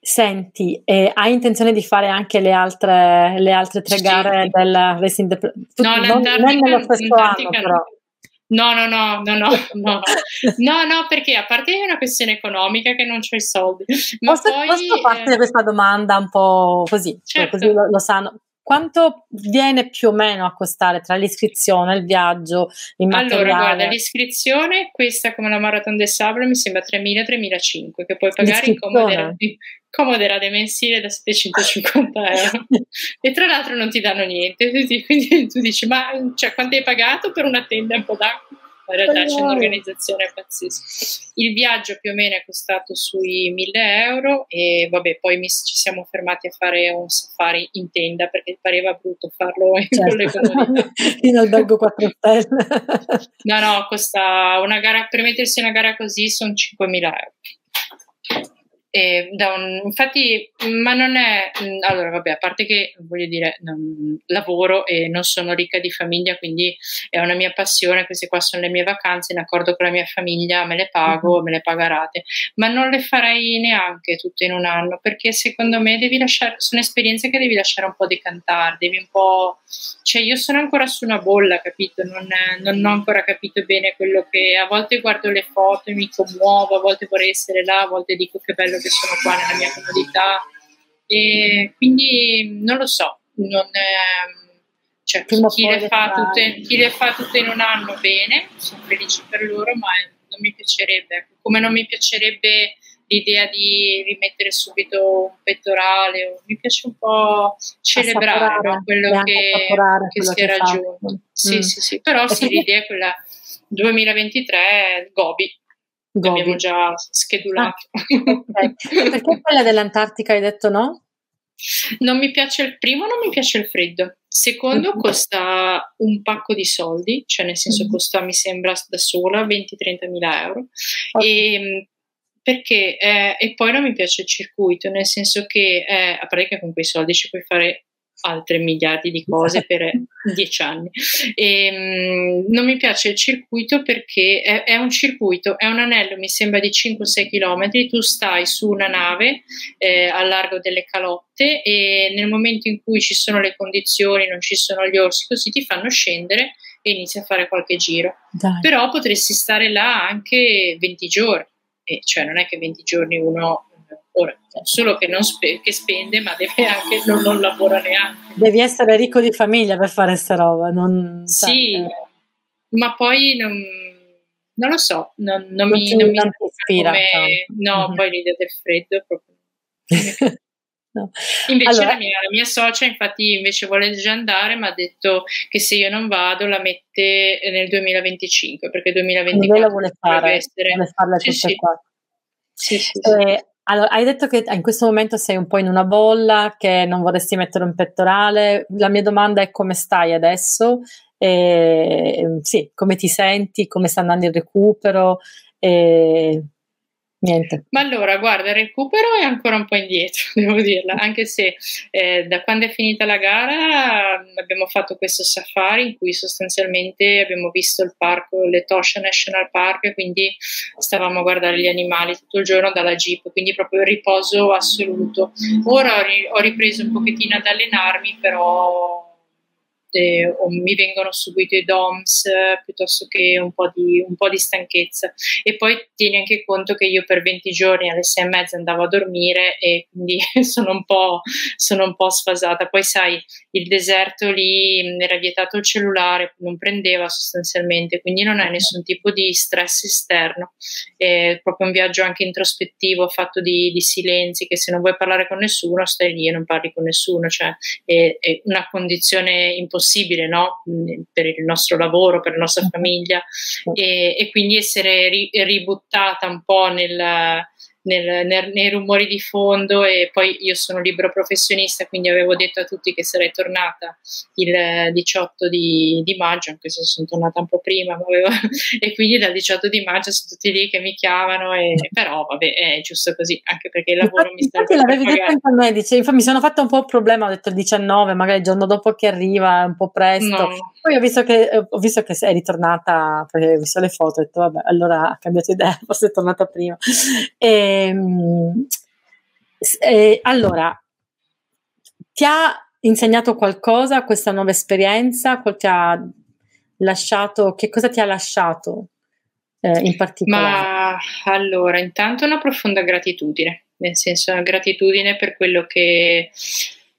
Senti, eh, hai intenzione di fare anche le altre, le altre tre sì. gare del Racing the Tutti, No, non, non nello stesso anno, però. No, no, no, no, no, no, no, no, perché a parte è una questione economica che non ho i soldi. Ma posso, poi, posso farti eh... questa domanda un po' così, cioè, certo. così lo, lo sanno quanto viene più o meno a costare tra l'iscrizione, il viaggio, il materiale? Allora, guarda, l'iscrizione, questa come la Marathon del Sabre, mi sembra 3.000-3.500, che puoi pagare in comoda, comoderate mensile da 750 euro. e tra l'altro non ti danno niente, quindi tu dici, ma cioè, quanto hai pagato per una tenda un po' d'acqua? in realtà c'è un'organizzazione pazzesca. Il viaggio più o meno è costato sui 1000 euro e vabbè, poi mi, ci siamo fermati a fare un safari in tenda perché pareva brutto farlo in certo. con le comodità. in albergo 4 stelle. no, no, costa una gara, per mettersi una gara così sono 5000 euro. Un, infatti, ma non è allora, vabbè, a parte che voglio dire, non, lavoro e non sono ricca di famiglia, quindi è una mia passione. Queste qua sono le mie vacanze. In accordo con la mia famiglia, me le pago, mm-hmm. me le pagherate, ma non le farei neanche tutte in un anno perché secondo me devi lasciare, sono esperienze che devi lasciare un po' decantare, devi un po', cioè io sono ancora su una bolla, capito? Non, non ho ancora capito bene quello che a volte guardo le foto e mi commuovo, a volte vorrei essere là, a volte dico che bello che sono qua nella mia comodità e quindi non lo so, non è, cioè, chi, le tutte, chi, le fa tutte, in un anno bene, sono felice per loro, ma non mi piacerebbe, ecco, come non mi piacerebbe l'idea di rimettere subito un pettorale, mi piace un po' celebrare no? quello che, che si è raggiunto. Sì, mm. sì, sì, però sì, l'idea è quella 2023 Gobi. Gobi. Abbiamo già schedulato. Ah, okay. Perché quella dell'Antartica hai detto no? Non mi piace il primo, non mi piace il freddo. Secondo, mm-hmm. costa un pacco di soldi, cioè nel senso mm-hmm. costa, mi sembra, da sola 20-30 mila euro. Okay. E, ehm, perché, eh, e poi non mi piace il circuito, nel senso che, eh, a parte che con quei soldi ci puoi fare altre miliardi di cose per dieci anni. E, ehm, non mi piace il circuito perché è, è, un circuito, è un anello, mi sembra di 5-6 km, tu stai su una nave eh, al largo delle calotte e nel momento in cui ci sono le condizioni, non ci sono gli orsi, così ti fanno scendere e inizi a fare qualche giro. Dai. Però potresti stare là anche 20 giorni, e cioè non è che 20 giorni uno Ora, solo che, non spe- che spende, ma deve anche non, non, lavora neanche. Devi essere ricco di famiglia per fare questa roba. Non, sì, cioè, ma poi non, non, lo so, non, non mi, non mi ispira. Come, no, mm-hmm. poi l'idea del freddo proprio. no. Invece allora, la, mia, la, mia, socia infatti invece vuole già andare, ma ha detto che se io non vado la mette nel 2025 perché 2024 la vuole fare, essere... vuole farla sì, qua. Sì, sì, sì. Eh, allora, hai detto che in questo momento sei un po' in una bolla, che non vorresti mettere un pettorale. La mia domanda è come stai adesso? E, sì, come ti senti? Come sta andando il recupero? E, Niente. Ma allora, guarda, il recupero è ancora un po' indietro, devo dirla, anche se eh, da quando è finita la gara abbiamo fatto questo safari in cui sostanzialmente abbiamo visto il parco, l'Etosha National Park, quindi stavamo a guardare gli animali tutto il giorno dalla jeep, quindi proprio il riposo assoluto. Ora ho ripreso un pochettino ad allenarmi, però eh, o mi vengono subito i DOMS piuttosto che un po, di, un po' di stanchezza. E poi tieni anche conto che io per 20 giorni alle 6 e mezza andavo a dormire e quindi sono un po', sono un po sfasata. Poi sai, il deserto lì era vietato il cellulare, non prendeva sostanzialmente, quindi non hai nessun tipo di stress esterno. È proprio un viaggio anche introspettivo, fatto di, di silenzi, che se non vuoi parlare con nessuno stai lì e non parli con nessuno, cioè è, è una condizione impossibile possibile no? per il nostro lavoro, per la nostra famiglia. E, e quindi essere ri, ributtata un po' nel, nel, nel, nei rumori di fondo e poi io sono libero professionista, quindi avevo detto a tutti che sarei tornata il 18 di, di maggio, anche se sono tornata un po' prima, avevo, e quindi dal 18 di maggio sono tutti lì che mi chiamano, e, però vabbè è giusto così, anche perché il lavoro infatti, mi sta... Infatti l'avevi detto anche a me, dice, infatti mi sono fatto un po' il problema, ho detto il 19, magari il giorno dopo che arriva, un po' presto, no. poi ho visto, che, ho visto che sei ritornata, perché ho visto le foto, ho detto vabbè, allora ha cambiato idea, forse è tornata prima. E, Ehm, eh, allora, ti ha insegnato qualcosa questa nuova esperienza? Ti ha lasciato, che cosa ti ha lasciato eh, in particolare? Ma allora, intanto una profonda gratitudine, nel senso una gratitudine per quello che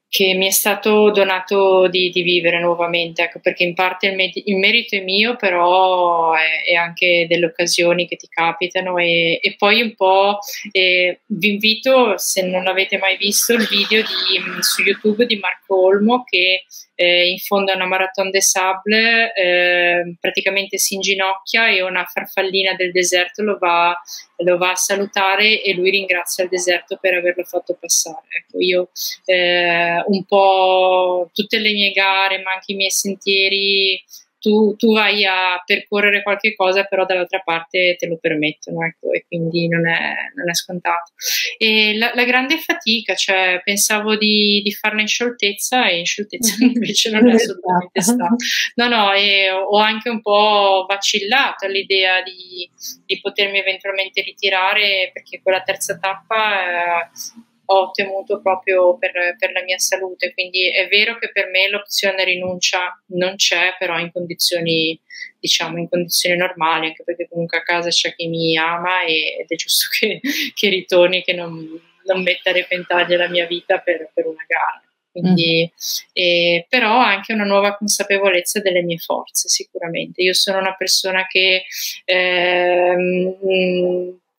che mi è stato donato di, di vivere nuovamente, ecco, perché in parte il, med- il merito è mio, però è, è, anche delle occasioni che ti capitano e, e poi un po' eh, vi invito, se non l'avete mai visto, il video di, su YouTube di Marco Olmo che eh, in fondo a una Marathon des Sables, eh, praticamente si inginocchia e una farfallina del deserto lo va, lo va, a salutare e lui ringrazia il deserto per averlo fatto passare. Ecco, io eh, un po' tutte le mie gare, ma anche i miei sentieri tu, tu, vai a percorrere qualche cosa, però dall'altra parte te lo permettono, ecco, e quindi non è, non è scontato. E la, la, grande fatica, cioè pensavo di, di farla in scioltezza e in scioltezza invece non è assolutamente stato. No, no, e ho anche un po' vacillato all'idea di, di potermi eventualmente ritirare perché quella terza tappa eh, ho temuto proprio per, per, la mia salute. Quindi è vero che per me l'opzione rinuncia non c'è, però in condizioni, diciamo, in condizioni normali, anche perché comunque a casa c'è chi mi ama e, ed è giusto che, che ritorni, che non, non, metta a repentaglio la mia vita per, per una gara. Quindi, mm. eh, però anche una nuova consapevolezza delle mie forze, sicuramente. Io sono una persona che eh,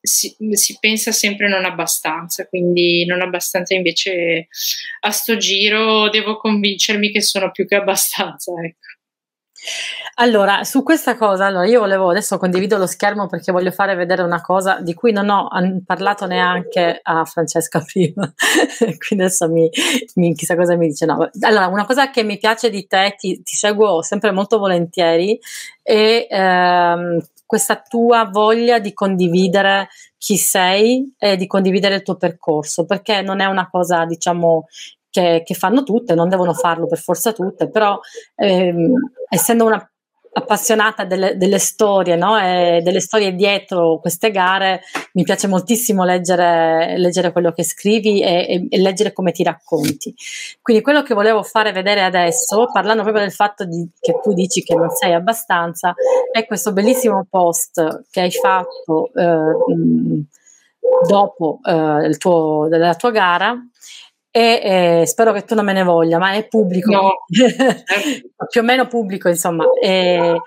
si, si, pensa sempre non abbastanza, quindi non abbastanza invece a sto giro devo convincermi che sono più che abbastanza. Ecco. Allora, su questa cosa, allora io volevo adesso condivido lo schermo perché voglio fare vedere una cosa di cui non ho parlato neanche a Francesca prima, quindi adesso mi, mi, chissà cosa mi dice. No. Allora, una cosa che mi piace di te, ti, ti seguo sempre molto volentieri, è ehm, questa tua voglia di condividere chi sei e di condividere il tuo percorso, perché non è una cosa, diciamo, che, che fanno tutte, non devono farlo per forza tutte, però ehm, essendo una appassionata delle, delle storie, no? delle storie dietro queste gare, mi piace moltissimo leggere, leggere quello che scrivi e, e, e, leggere come ti racconti. Quindi quello che volevo fare vedere adesso, parlando proprio del fatto di, che tu dici che non sei abbastanza, è questo bellissimo post che hai fatto eh, dopo eh, tuo, la tua gara e eh, spero che tu non me ne voglia, ma è pubblico, no. più o meno pubblico, insomma. E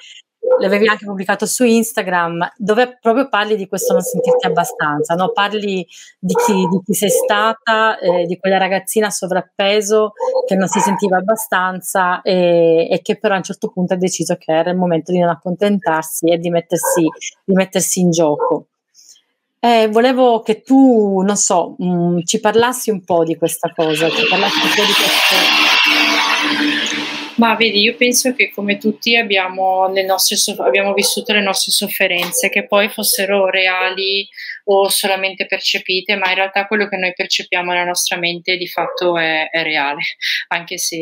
l'avevi anche pubblicato su Instagram, dove proprio parli di questo non sentirti abbastanza, no? parli di chi, di chi sei stata, eh, di quella ragazzina sovrappeso che non si sentiva abbastanza e, e, che però a un certo punto ha deciso che era il momento di non accontentarsi e di mettersi, di mettersi in gioco. Eh, volevo che tu, non so, mh, mm, ci parlassi un po' di questa cosa, ci parlassi un po' di questo. Ma vedi, io penso che come tutti abbiamo, nostre, abbiamo vissuto le nostre sofferenze, che poi fossero reali o solamente percepite, ma in realtà quello che noi percepiamo nella nostra mente di fatto è, è reale, anche se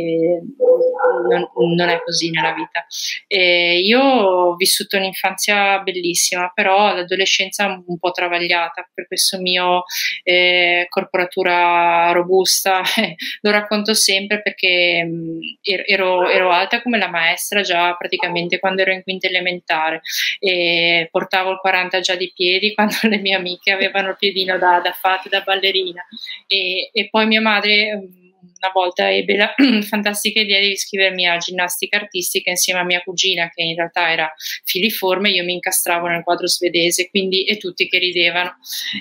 non, non, è così nella vita. E io ho vissuto un'infanzia bellissima, però l'adolescenza un po' travagliata per questo mio eh, corporatura robusta. Lo racconto sempre perché mh, ero, ero alta come la maestra già praticamente quando ero in quinta elementare e portavo il 40 già di piedi quando le mie amiche avevano il piedino da, da fate da ballerina. E, e poi mia madre mm, una volta ebbe la fantastica idea di iscrivermi a ginnastica artistica insieme a mia cugina che in realtà era filiforme, io mi incastravo nel quadro svedese quindi, e tutti che ridevano.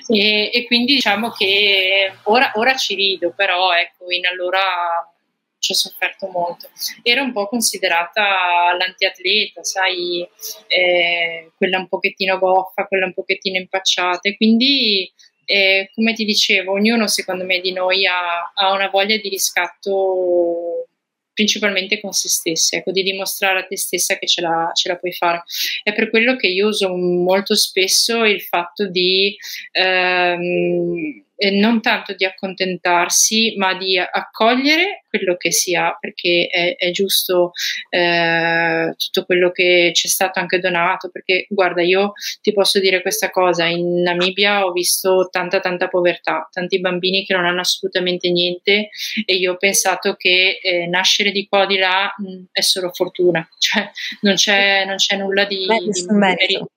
E, e quindi diciamo che ora, ora, ci rido però ecco in allora ci ho sofferto molto. Era un po' considerata l'antiatleta, sai, eh, quella un pochettino goffa, quella un pochettino impacciata e quindi eh, come ti dicevo, ognuno secondo me di noi ha, ha una voglia di riscatto principalmente con se stessa, ecco, di dimostrare a te stessa che ce la, ce la, puoi fare. È per quello che io uso molto spesso il fatto di ehm, eh, non tanto di accontentarsi, ma di accogliere quello che si ha, perché è, è giusto eh, tutto quello che c'è stato anche donato, perché guarda, io ti posso dire questa cosa, in Namibia ho visto tanta tanta povertà, tanti bambini che non hanno assolutamente niente e io ho pensato che eh, nascere di qua o di là mh, è solo fortuna, cioè non c'è, non c'è nulla di, Beh, di merito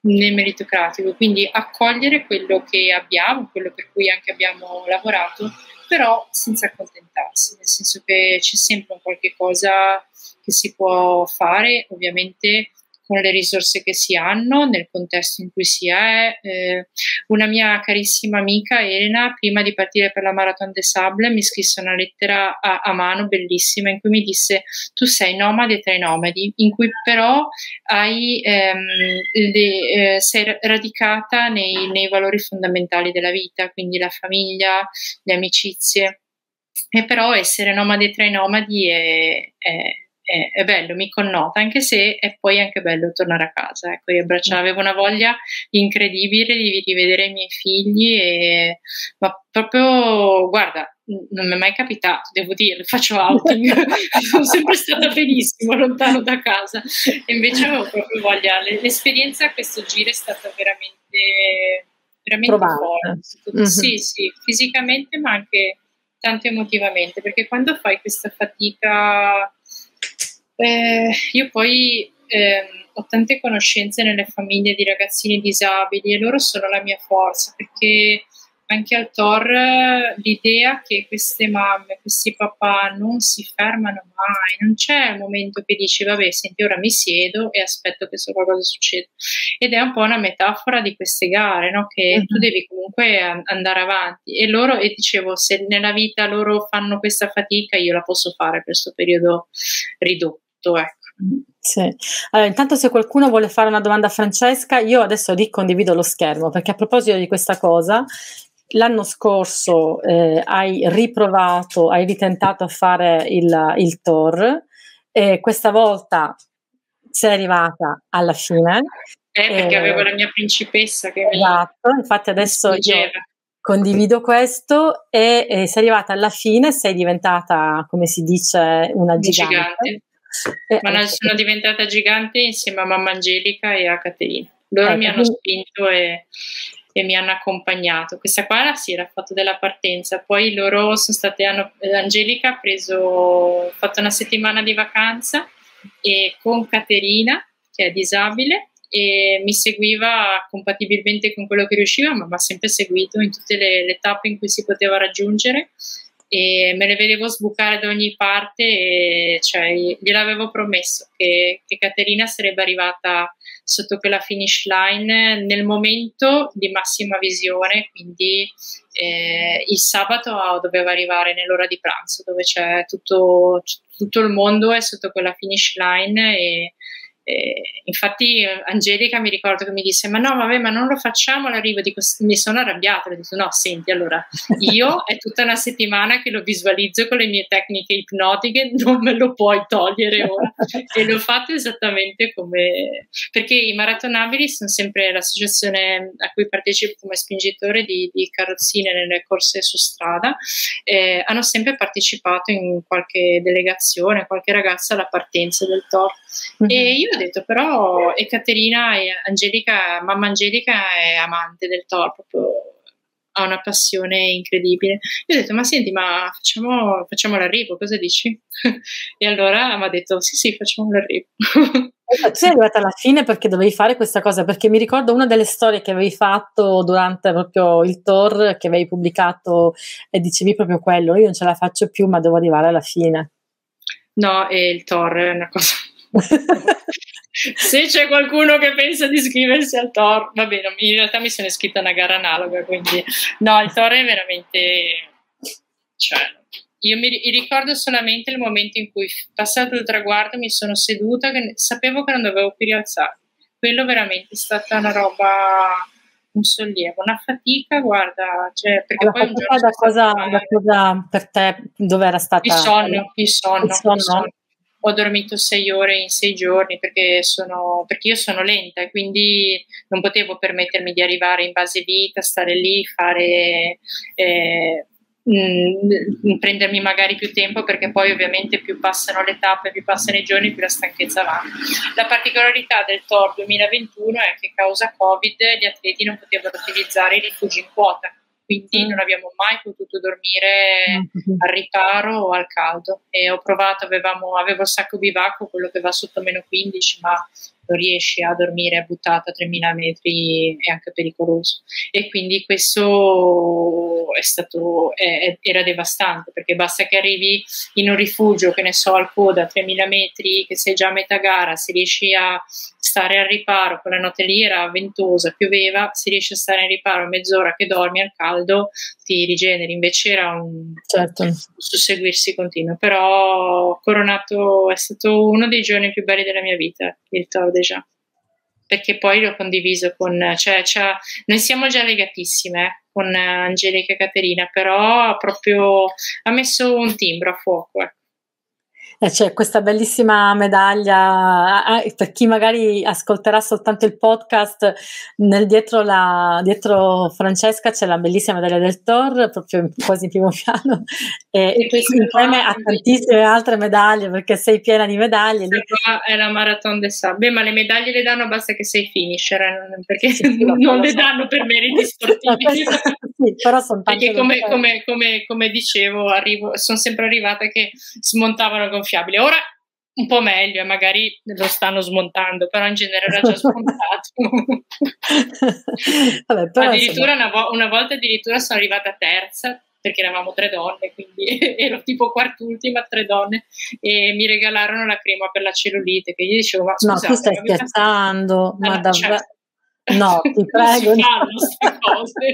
nel meritocratico, quindi accogliere quello che abbiamo, quello per cui anche abbiamo lavorato, però senza accontentarsi, nel senso che c'è sempre un qualche cosa che si può fare, ovviamente con le risorse che si hanno, nel contesto in cui si è. Eh, una mia carissima amica Elena, prima di partire per la Marathon des Sables, mi scrisse una lettera a, a mano bellissima in cui mi disse tu sei nomade tra i nomadi, in cui però hai, ehm, le, eh, sei radicata nei, nei valori fondamentali della vita, quindi la famiglia, le amicizie. E però essere nomade tra i nomadi è, è è, è, bello, mi connota, anche se è poi anche bello tornare a casa, ecco, riabbracciare. Avevo una voglia incredibile di rivedere i miei figli, e, ma proprio, guarda, non mi è mai capitato, devo dire, faccio outing, sono sempre stata benissimo lontano da casa, e invece avevo proprio voglia, l'esperienza a questo giro è stata veramente, veramente forte, mm-hmm. sì, sì, fisicamente ma anche tanto emotivamente, perché quando fai questa fatica eh, io poi eh, ho tante conoscenze nelle famiglie di ragazzini disabili e loro sono la mia forza perché anche al TOR l'idea che queste mamme, questi papà non si fermano mai, non c'è un momento che dici vabbè senti ora mi siedo e aspetto che so qualcosa succeda ed è un po' una metafora di queste gare no? che uh-huh. tu devi comunque andare avanti e loro e dicevo se nella vita loro fanno questa fatica io la posso fare per questo periodo ridotto Ecco. Sì. Allora, intanto se qualcuno vuole fare una domanda a Francesca, io adesso ricondivido lo schermo perché a proposito di questa cosa, l'anno scorso eh, hai riprovato, hai ritentato a fare il, il tour e questa volta sei arrivata alla fine. Eh, perché eh, avevo la mia principessa che esatto, infatti adesso condivido questo e, e, sei arrivata alla fine, sei diventata, come si dice, una gigante. gigante. Eh, Ma ecco. sono diventata gigante insieme a mamma Angelica e a Caterina. Loro ecco. mi hanno spinto e, e, mi hanno accompagnato. Questa qua sì, era fatto della partenza. Poi loro sono state, hanno, Angelica ha preso, fatto una settimana di vacanza e con Caterina, che è disabile, e mi seguiva compatibilmente con quello che riusciva, ma mi ha sempre seguito in tutte le, le tappe in cui si poteva raggiungere e me le vedevo sbucare da ogni parte e cioè, gliel'avevo promesso che, che Caterina sarebbe arrivata sotto quella finish line nel momento di massima visione, quindi eh, il sabato doveva arrivare nell'ora di pranzo dove c'è tutto, tutto il mondo è sotto quella finish line e eh, infatti Angelica mi ricordo che mi disse ma no vabbè ma non lo facciamo l'arrivo di questo mi sono arrabbiata ho detto no senti allora io è tutta una settimana che lo visualizzo con le mie tecniche ipnotiche non me lo puoi togliere ora. E l'ho fatto esattamente come perché i maratonabili sono sempre l'associazione a cui partecipo come spingitore di, di carrozzine nelle corse su strada eh, hanno sempre partecipato in qualche delegazione qualche ragazza alla partenza del TOR mm-hmm. e io detto, però Ekaterina e Angelica, mamma Angelica è amante del Thor, proprio ha una passione incredibile. Io ho detto, ma senti, ma facciamo, facciamo l'arrivo, cosa dici? e allora mi ha detto, sì, sì, facciamo l'arrivo. Tu sei arrivata alla fine perché dovevi fare questa cosa, perché mi ricordo una delle storie che avevi fatto durante proprio il tour che avevi pubblicato e dicevi proprio quello, io non ce la faccio più ma devo arrivare alla fine. No, e il tour è una cosa Se c'è qualcuno che pensa di iscriversi al Tor, va bene, in realtà mi sono iscritta a una gara analoga, quindi no, il Tor è veramente... Cioè, io mi ricordo solamente il momento in cui, passato il traguardo, mi sono seduta, che sapevo che non dovevo più rialzare. Quello veramente è stata una roba, un sollievo, una fatica, guarda, cioè, perché la poi un giorno da cosa, da cosa per te, dove era stata? Il sonno, il sonno. Il sonno. Il sonno ho dormito sei ore in sei giorni perché, sono, perché io sono lenta e quindi non potevo permettermi di arrivare in base vita, stare lì, fare... Eh, mh, mm, prendermi magari più tempo perché poi ovviamente più passano le tappe, più passano i giorni, più la stanchezza va. La particolarità del TOR 2021 è che causa Covid gli atleti non potevano utilizzare i rifugi in quota quindi mm. non abbiamo mai potuto dormire mm-hmm. al riparo o al caldo e ho provato, avevamo, avevo il sacco bivacco, quello che va sotto meno 15, ma non riesci a dormire buttato a 3000 metri è anche pericoloso. E quindi questo è stato, è, era devastante perché basta che arrivi in un rifugio, che ne so, al coda a 3000 metri, che sei già a metà gara, se riesci a stare al riparo, quella notte lì era ventosa, pioveva, si riesce a stare in riparo mezz'ora che dormi al caldo, ti rigeneri, invece era un certo. susseguirsi continuo, però Coronato è stato uno dei giorni più belli della mia vita, il Tour Jean perché poi l'ho condiviso con, cioè, cioè noi siamo già legatissime eh, con Angelica e Caterina, però proprio ha messo un timbro a fuoco. Ecco. Eh, c'è questa bellissima medaglia, eh, per chi magari ascolterà soltanto il podcast, nel dietro, la, dietro Francesca c'è la bellissima medaglia del Tor, proprio quasi in primo piano, e, e insieme a tantissime altre medaglie, perché sei piena di medaglie. Lì. È la Marathon de Sabbia, ma le medaglie le danno basta che sei finisher, eh, perché sì, sì, non le danno per meriti sportivi. sì, però sono tante perché come, come, come, come, dicevo, arrivo, sono sempre arrivata che smontavano con gonfiabile. Ora un po' meglio e magari lo stanno smontando, però in genere era già smontato. Vabbè, addirittura una, vo- una, volta addirittura sono arrivata terza perché eravamo tre donne, quindi ero tipo quart'ultima, tre donne, e mi regalarono la crema per la cellulite, che io dicevo, ma scusate, No, tu stai scherzando, ma, ma davvero... Cioè, no, ti prego. Si fanno queste cose.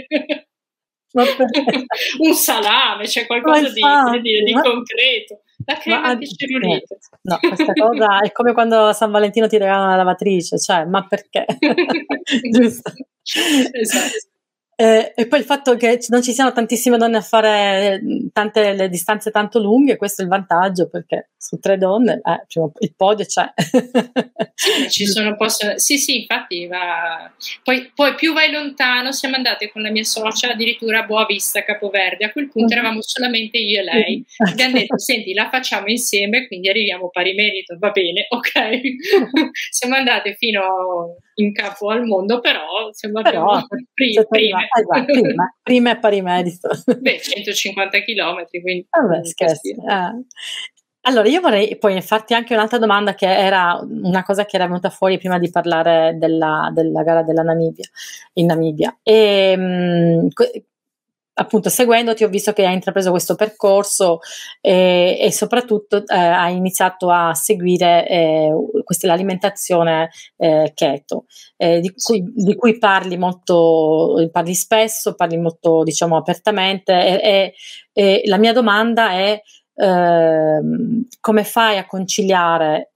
un salame, cioè qualcosa di, di, di concreto. La crema ma, di cellulite. No, questa cosa è come quando San Valentino ti regalano la lavatrice, cioè, ma perché? Giusto. Esatto. Eh, e poi il fatto che non ci siano tantissime donne a fare tante le distanze tanto lunghe, questo è il vantaggio perché su tre donne eh, il podio c'è. sì, ci sono posto, sì, sì, infatti va. Poi, poi, più vai lontano, siamo andate con la mia socia addirittura a Boa Vista, Capoverde. A quel punto uh-huh. eravamo solamente io e lei. Abbiamo detto: Senti, la facciamo insieme, quindi arriviamo pari merito, va bene, ok. siamo andate fino in capo al mondo, però siamo però, prima, prima. Esatto, prima, prima è pari merito. Beh, 150 km, quindi... Vabbè, scherzi. Eh. Allora, io vorrei poi farti anche un'altra domanda che era una cosa che era venuta fuori prima di parlare della, della gara della Namibia, in Namibia. E, mh, appunto seguendoti ho visto che hai intrapreso questo percorso eh, e soprattutto eh, hai iniziato a seguire eh, questa, l'alimentazione eh, keto eh, di cui, di, cui, parli molto parli spesso parli molto diciamo apertamente e, e la mia domanda è ehm, come fai a conciliare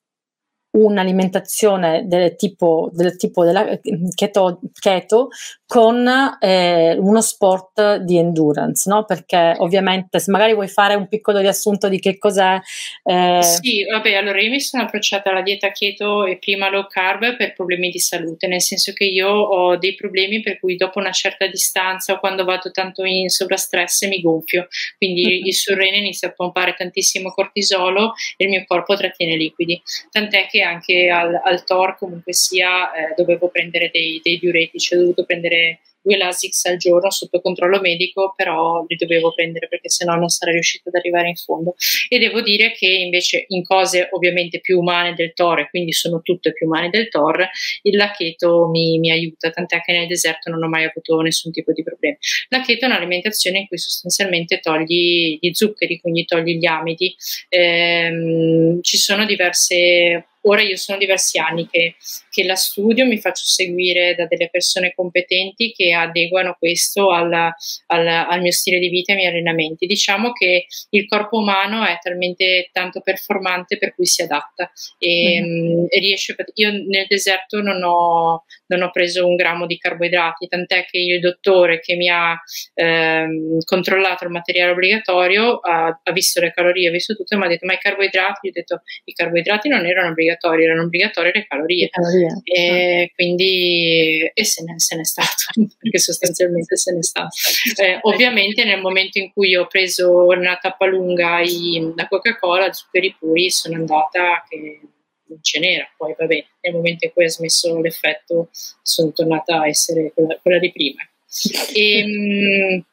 un'alimentazione del tipo, del tipo della keto, keto con eh, uno sport di endurance, no? Perché ovviamente se magari vuoi fare un piccolo riassunto di che cos'è. Eh... Sì, vabbè, allora io mi sono approcciata alla dieta keto e prima low carb per problemi di salute, nel senso che io ho dei problemi per cui dopo una certa distanza o quando vado tanto in sovrastress mi gonfio, quindi mm-hmm. il surrene inizia a pompare tantissimo cortisolo e il mio corpo trattiene liquidi, tant'è che anche al, al TOR comunque sia eh, dovevo prendere dei, dei diuretici, ho dovuto prendere due Lasix al giorno sotto controllo medico, però li dovevo prendere perché sennò non sarei riuscita ad arrivare in fondo. E devo dire che invece in cose ovviamente più umane del Tor, quindi sono tutte più umane del Tor, il lacheto mi, mi aiuta, tant'è che nel deserto non ho mai avuto nessun tipo di problema. La keto è un'alimentazione in cui sostanzialmente togli gli zuccheri, quindi togli gli amidi. Ehm, ci sono diverse Ora io sono diversi anni che, che, la studio, mi faccio seguire da delle persone competenti che adeguano questo alla, alla, al mio stile di vita e ai miei allenamenti. Diciamo che il corpo umano è talmente tanto performante per cui si adatta e, mm-hmm. e riesce. Io nel deserto non ho, non ho, preso un grammo di carboidrati, tant'è che il dottore che mi ha ehm, controllato il materiale obbligatorio ha, ha, visto le calorie, ha visto tutto e mi ha detto: Ma i carboidrati? Io ho detto: I carboidrati non erano obbligatori obbligatori, erano obbligatorie le calorie. Le calorie. E quindi e se, ne, se n'è stato, perché sostanzialmente se n'è stato. Eh, ovviamente nel momento in cui ho preso nella tappa lunga i, la Coca-Cola, zuccheri puri, sono andata che non ce n'era, poi vabbè, nel momento in cui ha smesso l'effetto sono tornata a essere quella, quella di prima. E, ehm,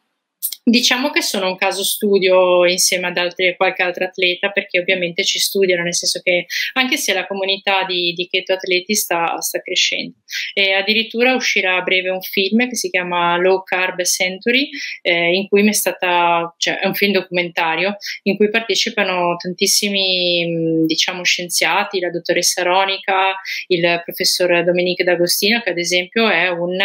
Diciamo che sono un caso studio insieme ad altri, qualche altro atleta perché ovviamente ci studiano, nel senso che anche se la comunità di, di keto atleti sta, sta, crescendo. E addirittura uscirà a breve un film che si chiama Low Carb Century, eh, in cui mi è stata, cioè è un film documentario in cui partecipano tantissimi diciamo scienziati, la dottoressa Ronica, il professor Dominique D'Agostino che ad esempio è un,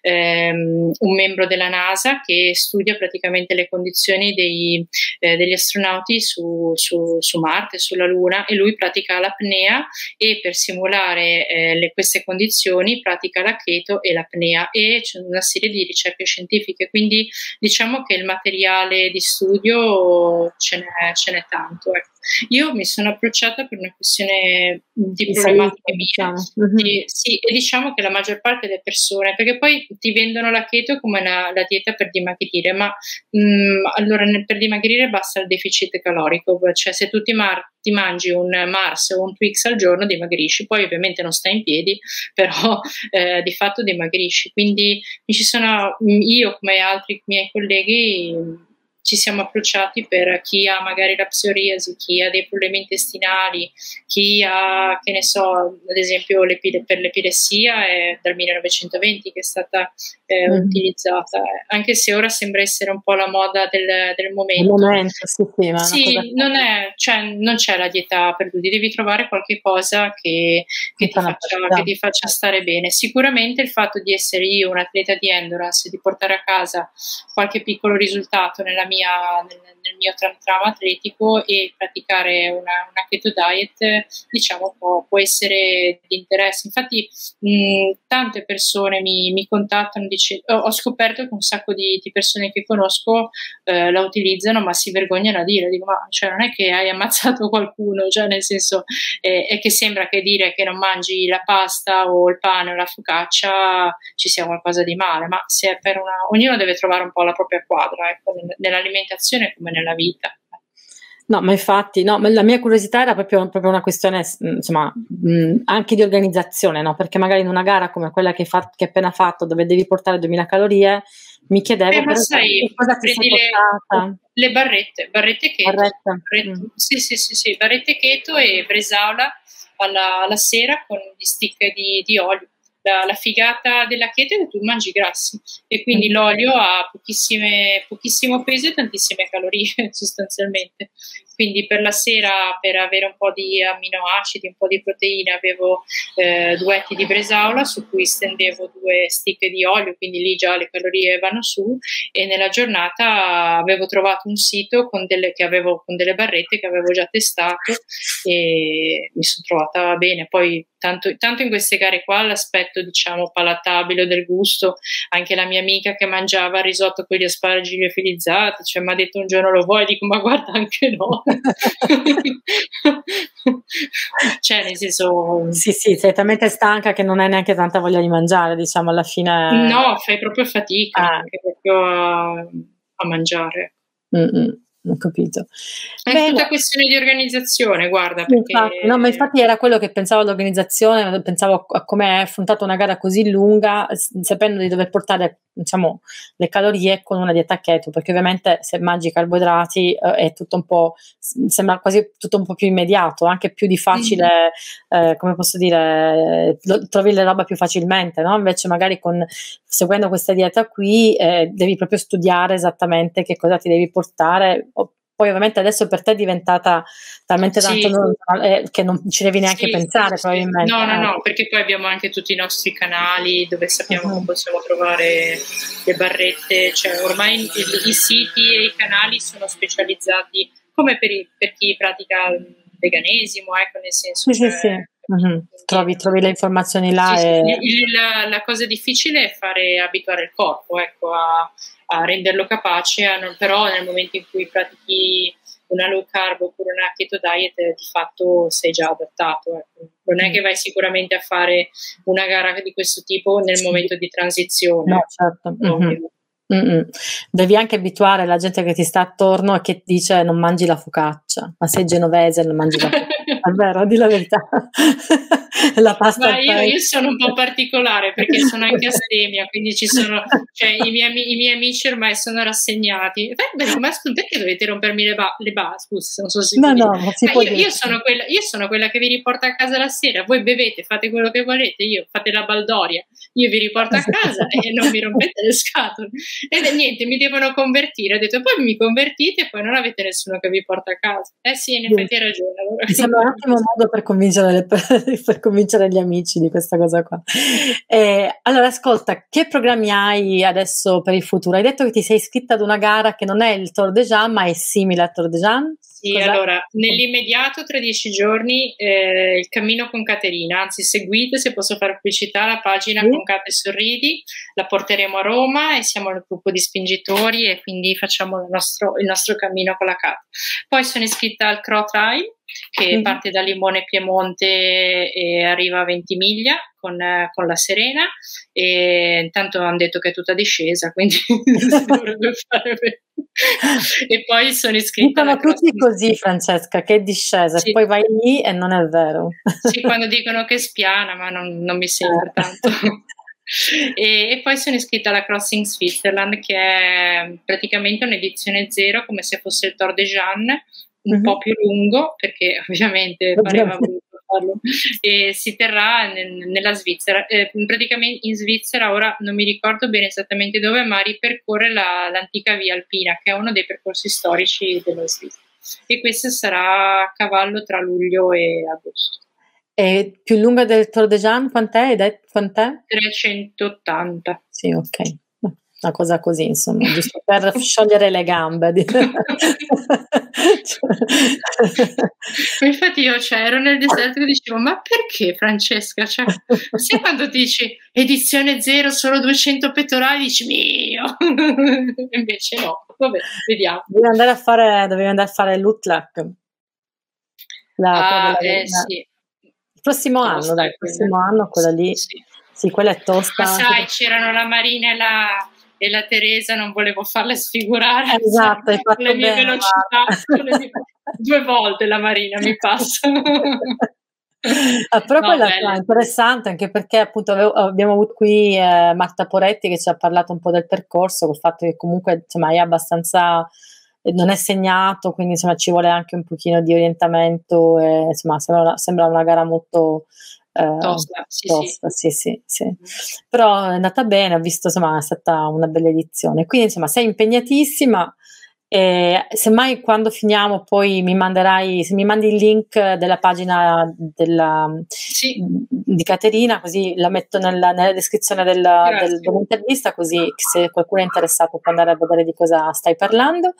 ehm, un membro della NASA che studia praticamente praticamente le condizioni dei, eh, degli astronauti su, su, su, Marte, sulla Luna e lui pratica l'apnea e per simulare eh, le, queste condizioni pratica la keto e l'apnea e c'è una serie di ricerche scientifiche, quindi diciamo che il materiale di studio ce n'è, ce n'è tanto. Ecco. Io mi sono approcciata per una questione di, di problematiche mie. Diciamo. Mm-hmm. sì, e diciamo che la maggior parte delle persone, perché poi ti vendono la keto come la, la dieta per dimagrire, ma mh, mm, allora per dimagrire basta il deficit calorico, cioè se tu ti, mar- ti mangi un Mars o un Twix al giorno dimagrisci, poi ovviamente non stai in piedi, però eh, di fatto dimagrisci. Quindi mi ci sono, io come altri miei colleghi ci siamo approcciati per chi ha magari la psoriasi, chi ha dei problemi intestinali, chi ha, che ne so, ad esempio per l'epilessia è dal 1920 che è stata eh, mm. utilizzata, anche se ora sembra essere un po' la moda del, del momento. momento sì, sì, ma sì non, è, cioè, non c'è la dieta per tutti, devi trovare qualche cosa che, che, ti faccia, che, ti faccia, stare bene. Sicuramente il fatto di essere io un atleta di endurance di portare a casa qualche piccolo risultato nella mia mia, nel, nel mio tram atletico e praticare una, una keto diet diciamo può, può, essere di interesse. Infatti mh, tante persone mi, mi contattano, dice, ho, ho, scoperto che un sacco di, di persone che conosco eh, la utilizzano ma si vergognano a dire, dico ma cioè, non è che hai ammazzato qualcuno, cioè nel senso eh, è che sembra che dire che non mangi la pasta o il pane o la focaccia ci sia qualcosa di male, ma se è per una... ognuno deve trovare un po' la propria quadra ecco, nell'alimentazione come nella vita. No, ma infatti, no, la mia curiosità era proprio, proprio una questione, insomma, mh, anche di organizzazione, no? Perché magari in una gara come quella che, fa, che hai appena fatto, dove devi portare 2000 calorie, mi chiedevo eh, ma sai, cosa ti sei le, le, barrette, barrette keto. Barrette. Barrette, mm. Sì, sì, sì, sì, barrette keto e bresaola alla, alla sera con gli stick di, di olio la, la, figata della keto è che tu mangi grassi e quindi mm. l'olio ha pochissimo peso e tantissime calorie sostanzialmente. Quindi per la sera, per avere un po' di amminoacidi, un po' di proteine, avevo eh, due etti di bresaola su cui stendevo due stick di olio, quindi lì già le calorie vanno su e nella giornata avevo trovato un sito con delle, avevo, con delle barrette che avevo già testato e mi sono trovata bene. Poi tanto, tanto in queste gare qua l'aspetto diciamo palatabile del gusto, anche la mia amica che mangiava risotto con gli asparagi liofilizzati, cioè mi ha detto un giorno lo vuoi, dico ma guarda anche no. cioè, nel senso. Sì, sì, sei talmente stanca che non hai neanche tanta voglia di mangiare, diciamo, alla fine. No, fai proprio fatica ah. proprio a, a mangiare. Mm-mm ho capito. È Beh, tutta questione di organizzazione, guarda. Perché... Infatti, no, ma infatti era quello che pensavo all'organizzazione, pensavo a come è affrontata una gara così lunga, sapendo di dover portare diciamo, le calorie con una dieta keto, perché ovviamente se mangi carboidrati eh, è tutto un po', sembra quasi tutto un po' più immediato, anche più di facile, mm. eh, come posso dire, lo, trovi le roba più facilmente, no? Invece magari con, seguendo questa dieta qui eh, devi proprio studiare esattamente che cosa ti devi portare, poi ovviamente adesso per te è diventata talmente sì. tanto normale eh, che non ci devi neanche sì, pensare sì, probabilmente. No, no, no, perché poi abbiamo anche tutti i nostri canali dove sappiamo uh-huh. che possiamo trovare le barrette, cioè ormai i, i, siti e i canali sono specializzati come per, i, per chi pratica il veganesimo, ecco nel senso... Sì, cioè, sì, sì. Uh-huh. Trovi, trovi, le informazioni là. E... La, la, cosa difficile è fare abituare il corpo ecco, a, a renderlo capace, a non, però nel momento in cui pratichi una low carb oppure una keto diet di fatto sei già adattato. Ecco. Non è che vai sicuramente a fare una gara di questo tipo nel sì. momento di transizione. No, certo. Mm-hmm. Mm-hmm. Devi anche abituare la gente che ti sta attorno e che dice non mangi la focaccia focaccia, ma sei genovese non mangi la focaccia, è vero, di la verità. la pasta ma io, io, sono un po' particolare perché sono anche astemia, quindi ci sono, cioè i miei, i miei amici ormai sono rassegnati. Beh, ma perché dovete rompermi le, ba- le ba- Scusa, non so se no, no, io, io, sono quella, io sono quella che vi riporta a casa la sera, voi bevete, fate quello che volete, io fate la baldoria, io vi riporto a casa e non mi rompete le scatole. E niente, mi devono convertire. Ho detto, poi mi convertite e poi non avete nessuno che vi porta a casa. Eh sì, in effetti hai ragione. Mi sembra un ottimo modo per convincere, le, per convincere gli amici di questa cosa qua. Eh, allora, ascolta, che programmi hai adesso per il futuro? Hai detto che ti sei iscritta ad una gara che non è il Tour de Jean, ma è simile al Tour de Jean? Sì, Cos'è? allora, nell'immediato, tra dieci giorni, eh, il cammino con Caterina, anzi seguite, se posso fare pubblicità, la pagina sì. con Cate Sorridi, la porteremo a Roma e siamo il gruppo di spingitori e quindi facciamo il nostro, il nostro cammino con la Cate. Poi sono iscritta al Cro Trail, che mm. parte da Limone Piemonte e arriva a Ventimiglia con, con, la Serena e intanto hanno detto che è tutta discesa quindi si dovrebbe fare bene e poi sono iscritta dicono tutti così Francesca che è discesa sì. poi vai lì e non è vero sì quando dicono che è spiana ma non, non mi sembra eh. tanto e, e, poi sono iscritta alla Crossing Switzerland che è praticamente un'edizione zero come se fosse il Tour de Jeanne un mm-hmm. po' più lungo perché ovviamente pareva voluto farlo e si terrà nel, nella Svizzera eh, praticamente in Svizzera ora non mi ricordo bene esattamente dove ma ripercorre la, l'antica via alpina che è uno dei percorsi storici della Svizzera e questo sarà a cavallo tra luglio e agosto e più lunga del Tour de Jean quant'è? quant'è? 380 sì ok una cosa così, insomma, giusto per sciogliere le gambe. Infatti io cioè, ero nel deserto e dicevo, ma perché Francesca? Cioè, sai quando dici edizione zero, solo 200 pettorali, dici mio! Invece no, vabbè, vediamo. Devi andare a fare, devi andare a fare l'UTLAC. La, ah, eh, sì. Il prossimo tosta, anno, dai, il prossimo anno, quella lì. Sì. Sì, quella è tosta. Ma sai, c'erano la Marina e la, e la Teresa non volevo farle sfigurare. Esatto, hai fatto le mie bene, velocità le mie... due volte la Marina mi passa. Ah, però no, quella è interessante anche perché appunto avevo, abbiamo avuto qui eh, Marta Poretti che ci ha parlato un po' del percorso col fatto che comunque insomma è abbastanza eh, non è segnato quindi insomma ci vuole anche un pochino di orientamento e, insomma sembra una, sembra una gara molto eh, tosta, sì, tosta sì. Sì, sì, mm. Però è andata bene, ho visto, insomma, è stata una bella edizione. Quindi, insomma, sei impegnatissima. E semmai quando finiamo poi mi manderai, se mi mandi il link della pagina della, sì. di Caterina, così la metto nella, nella descrizione della, del, dell'intervista, così se qualcuno è interessato può andare a vedere di cosa stai parlando.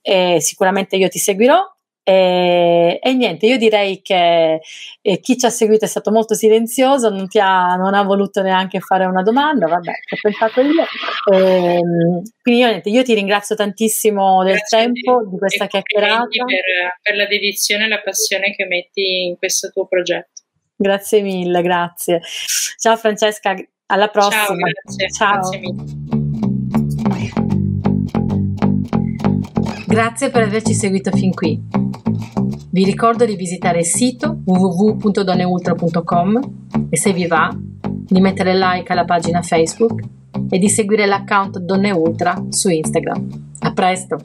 E sicuramente io ti seguirò e, e, niente, io direi che eh, chi ci ha seguito è stato molto silenzioso, non, ha, non, ha, voluto neanche fare una domanda, vabbè, ho pensato io. E, ehm, quindi io, niente, io, ti ringrazio tantissimo del grazie tempo, di questa chiacchierata. Per, per la dedizione e la passione che metti in questo tuo progetto. Grazie mille, grazie. Ciao Francesca, alla prossima. Ciao, grazie. Ciao. Grazie Grazie per averci seguito fin qui. Vi ricordo di visitare il sito www.donneultra.com e se vi va di mettere like alla pagina Facebook e di seguire l'account Donne Ultra su Instagram. A presto!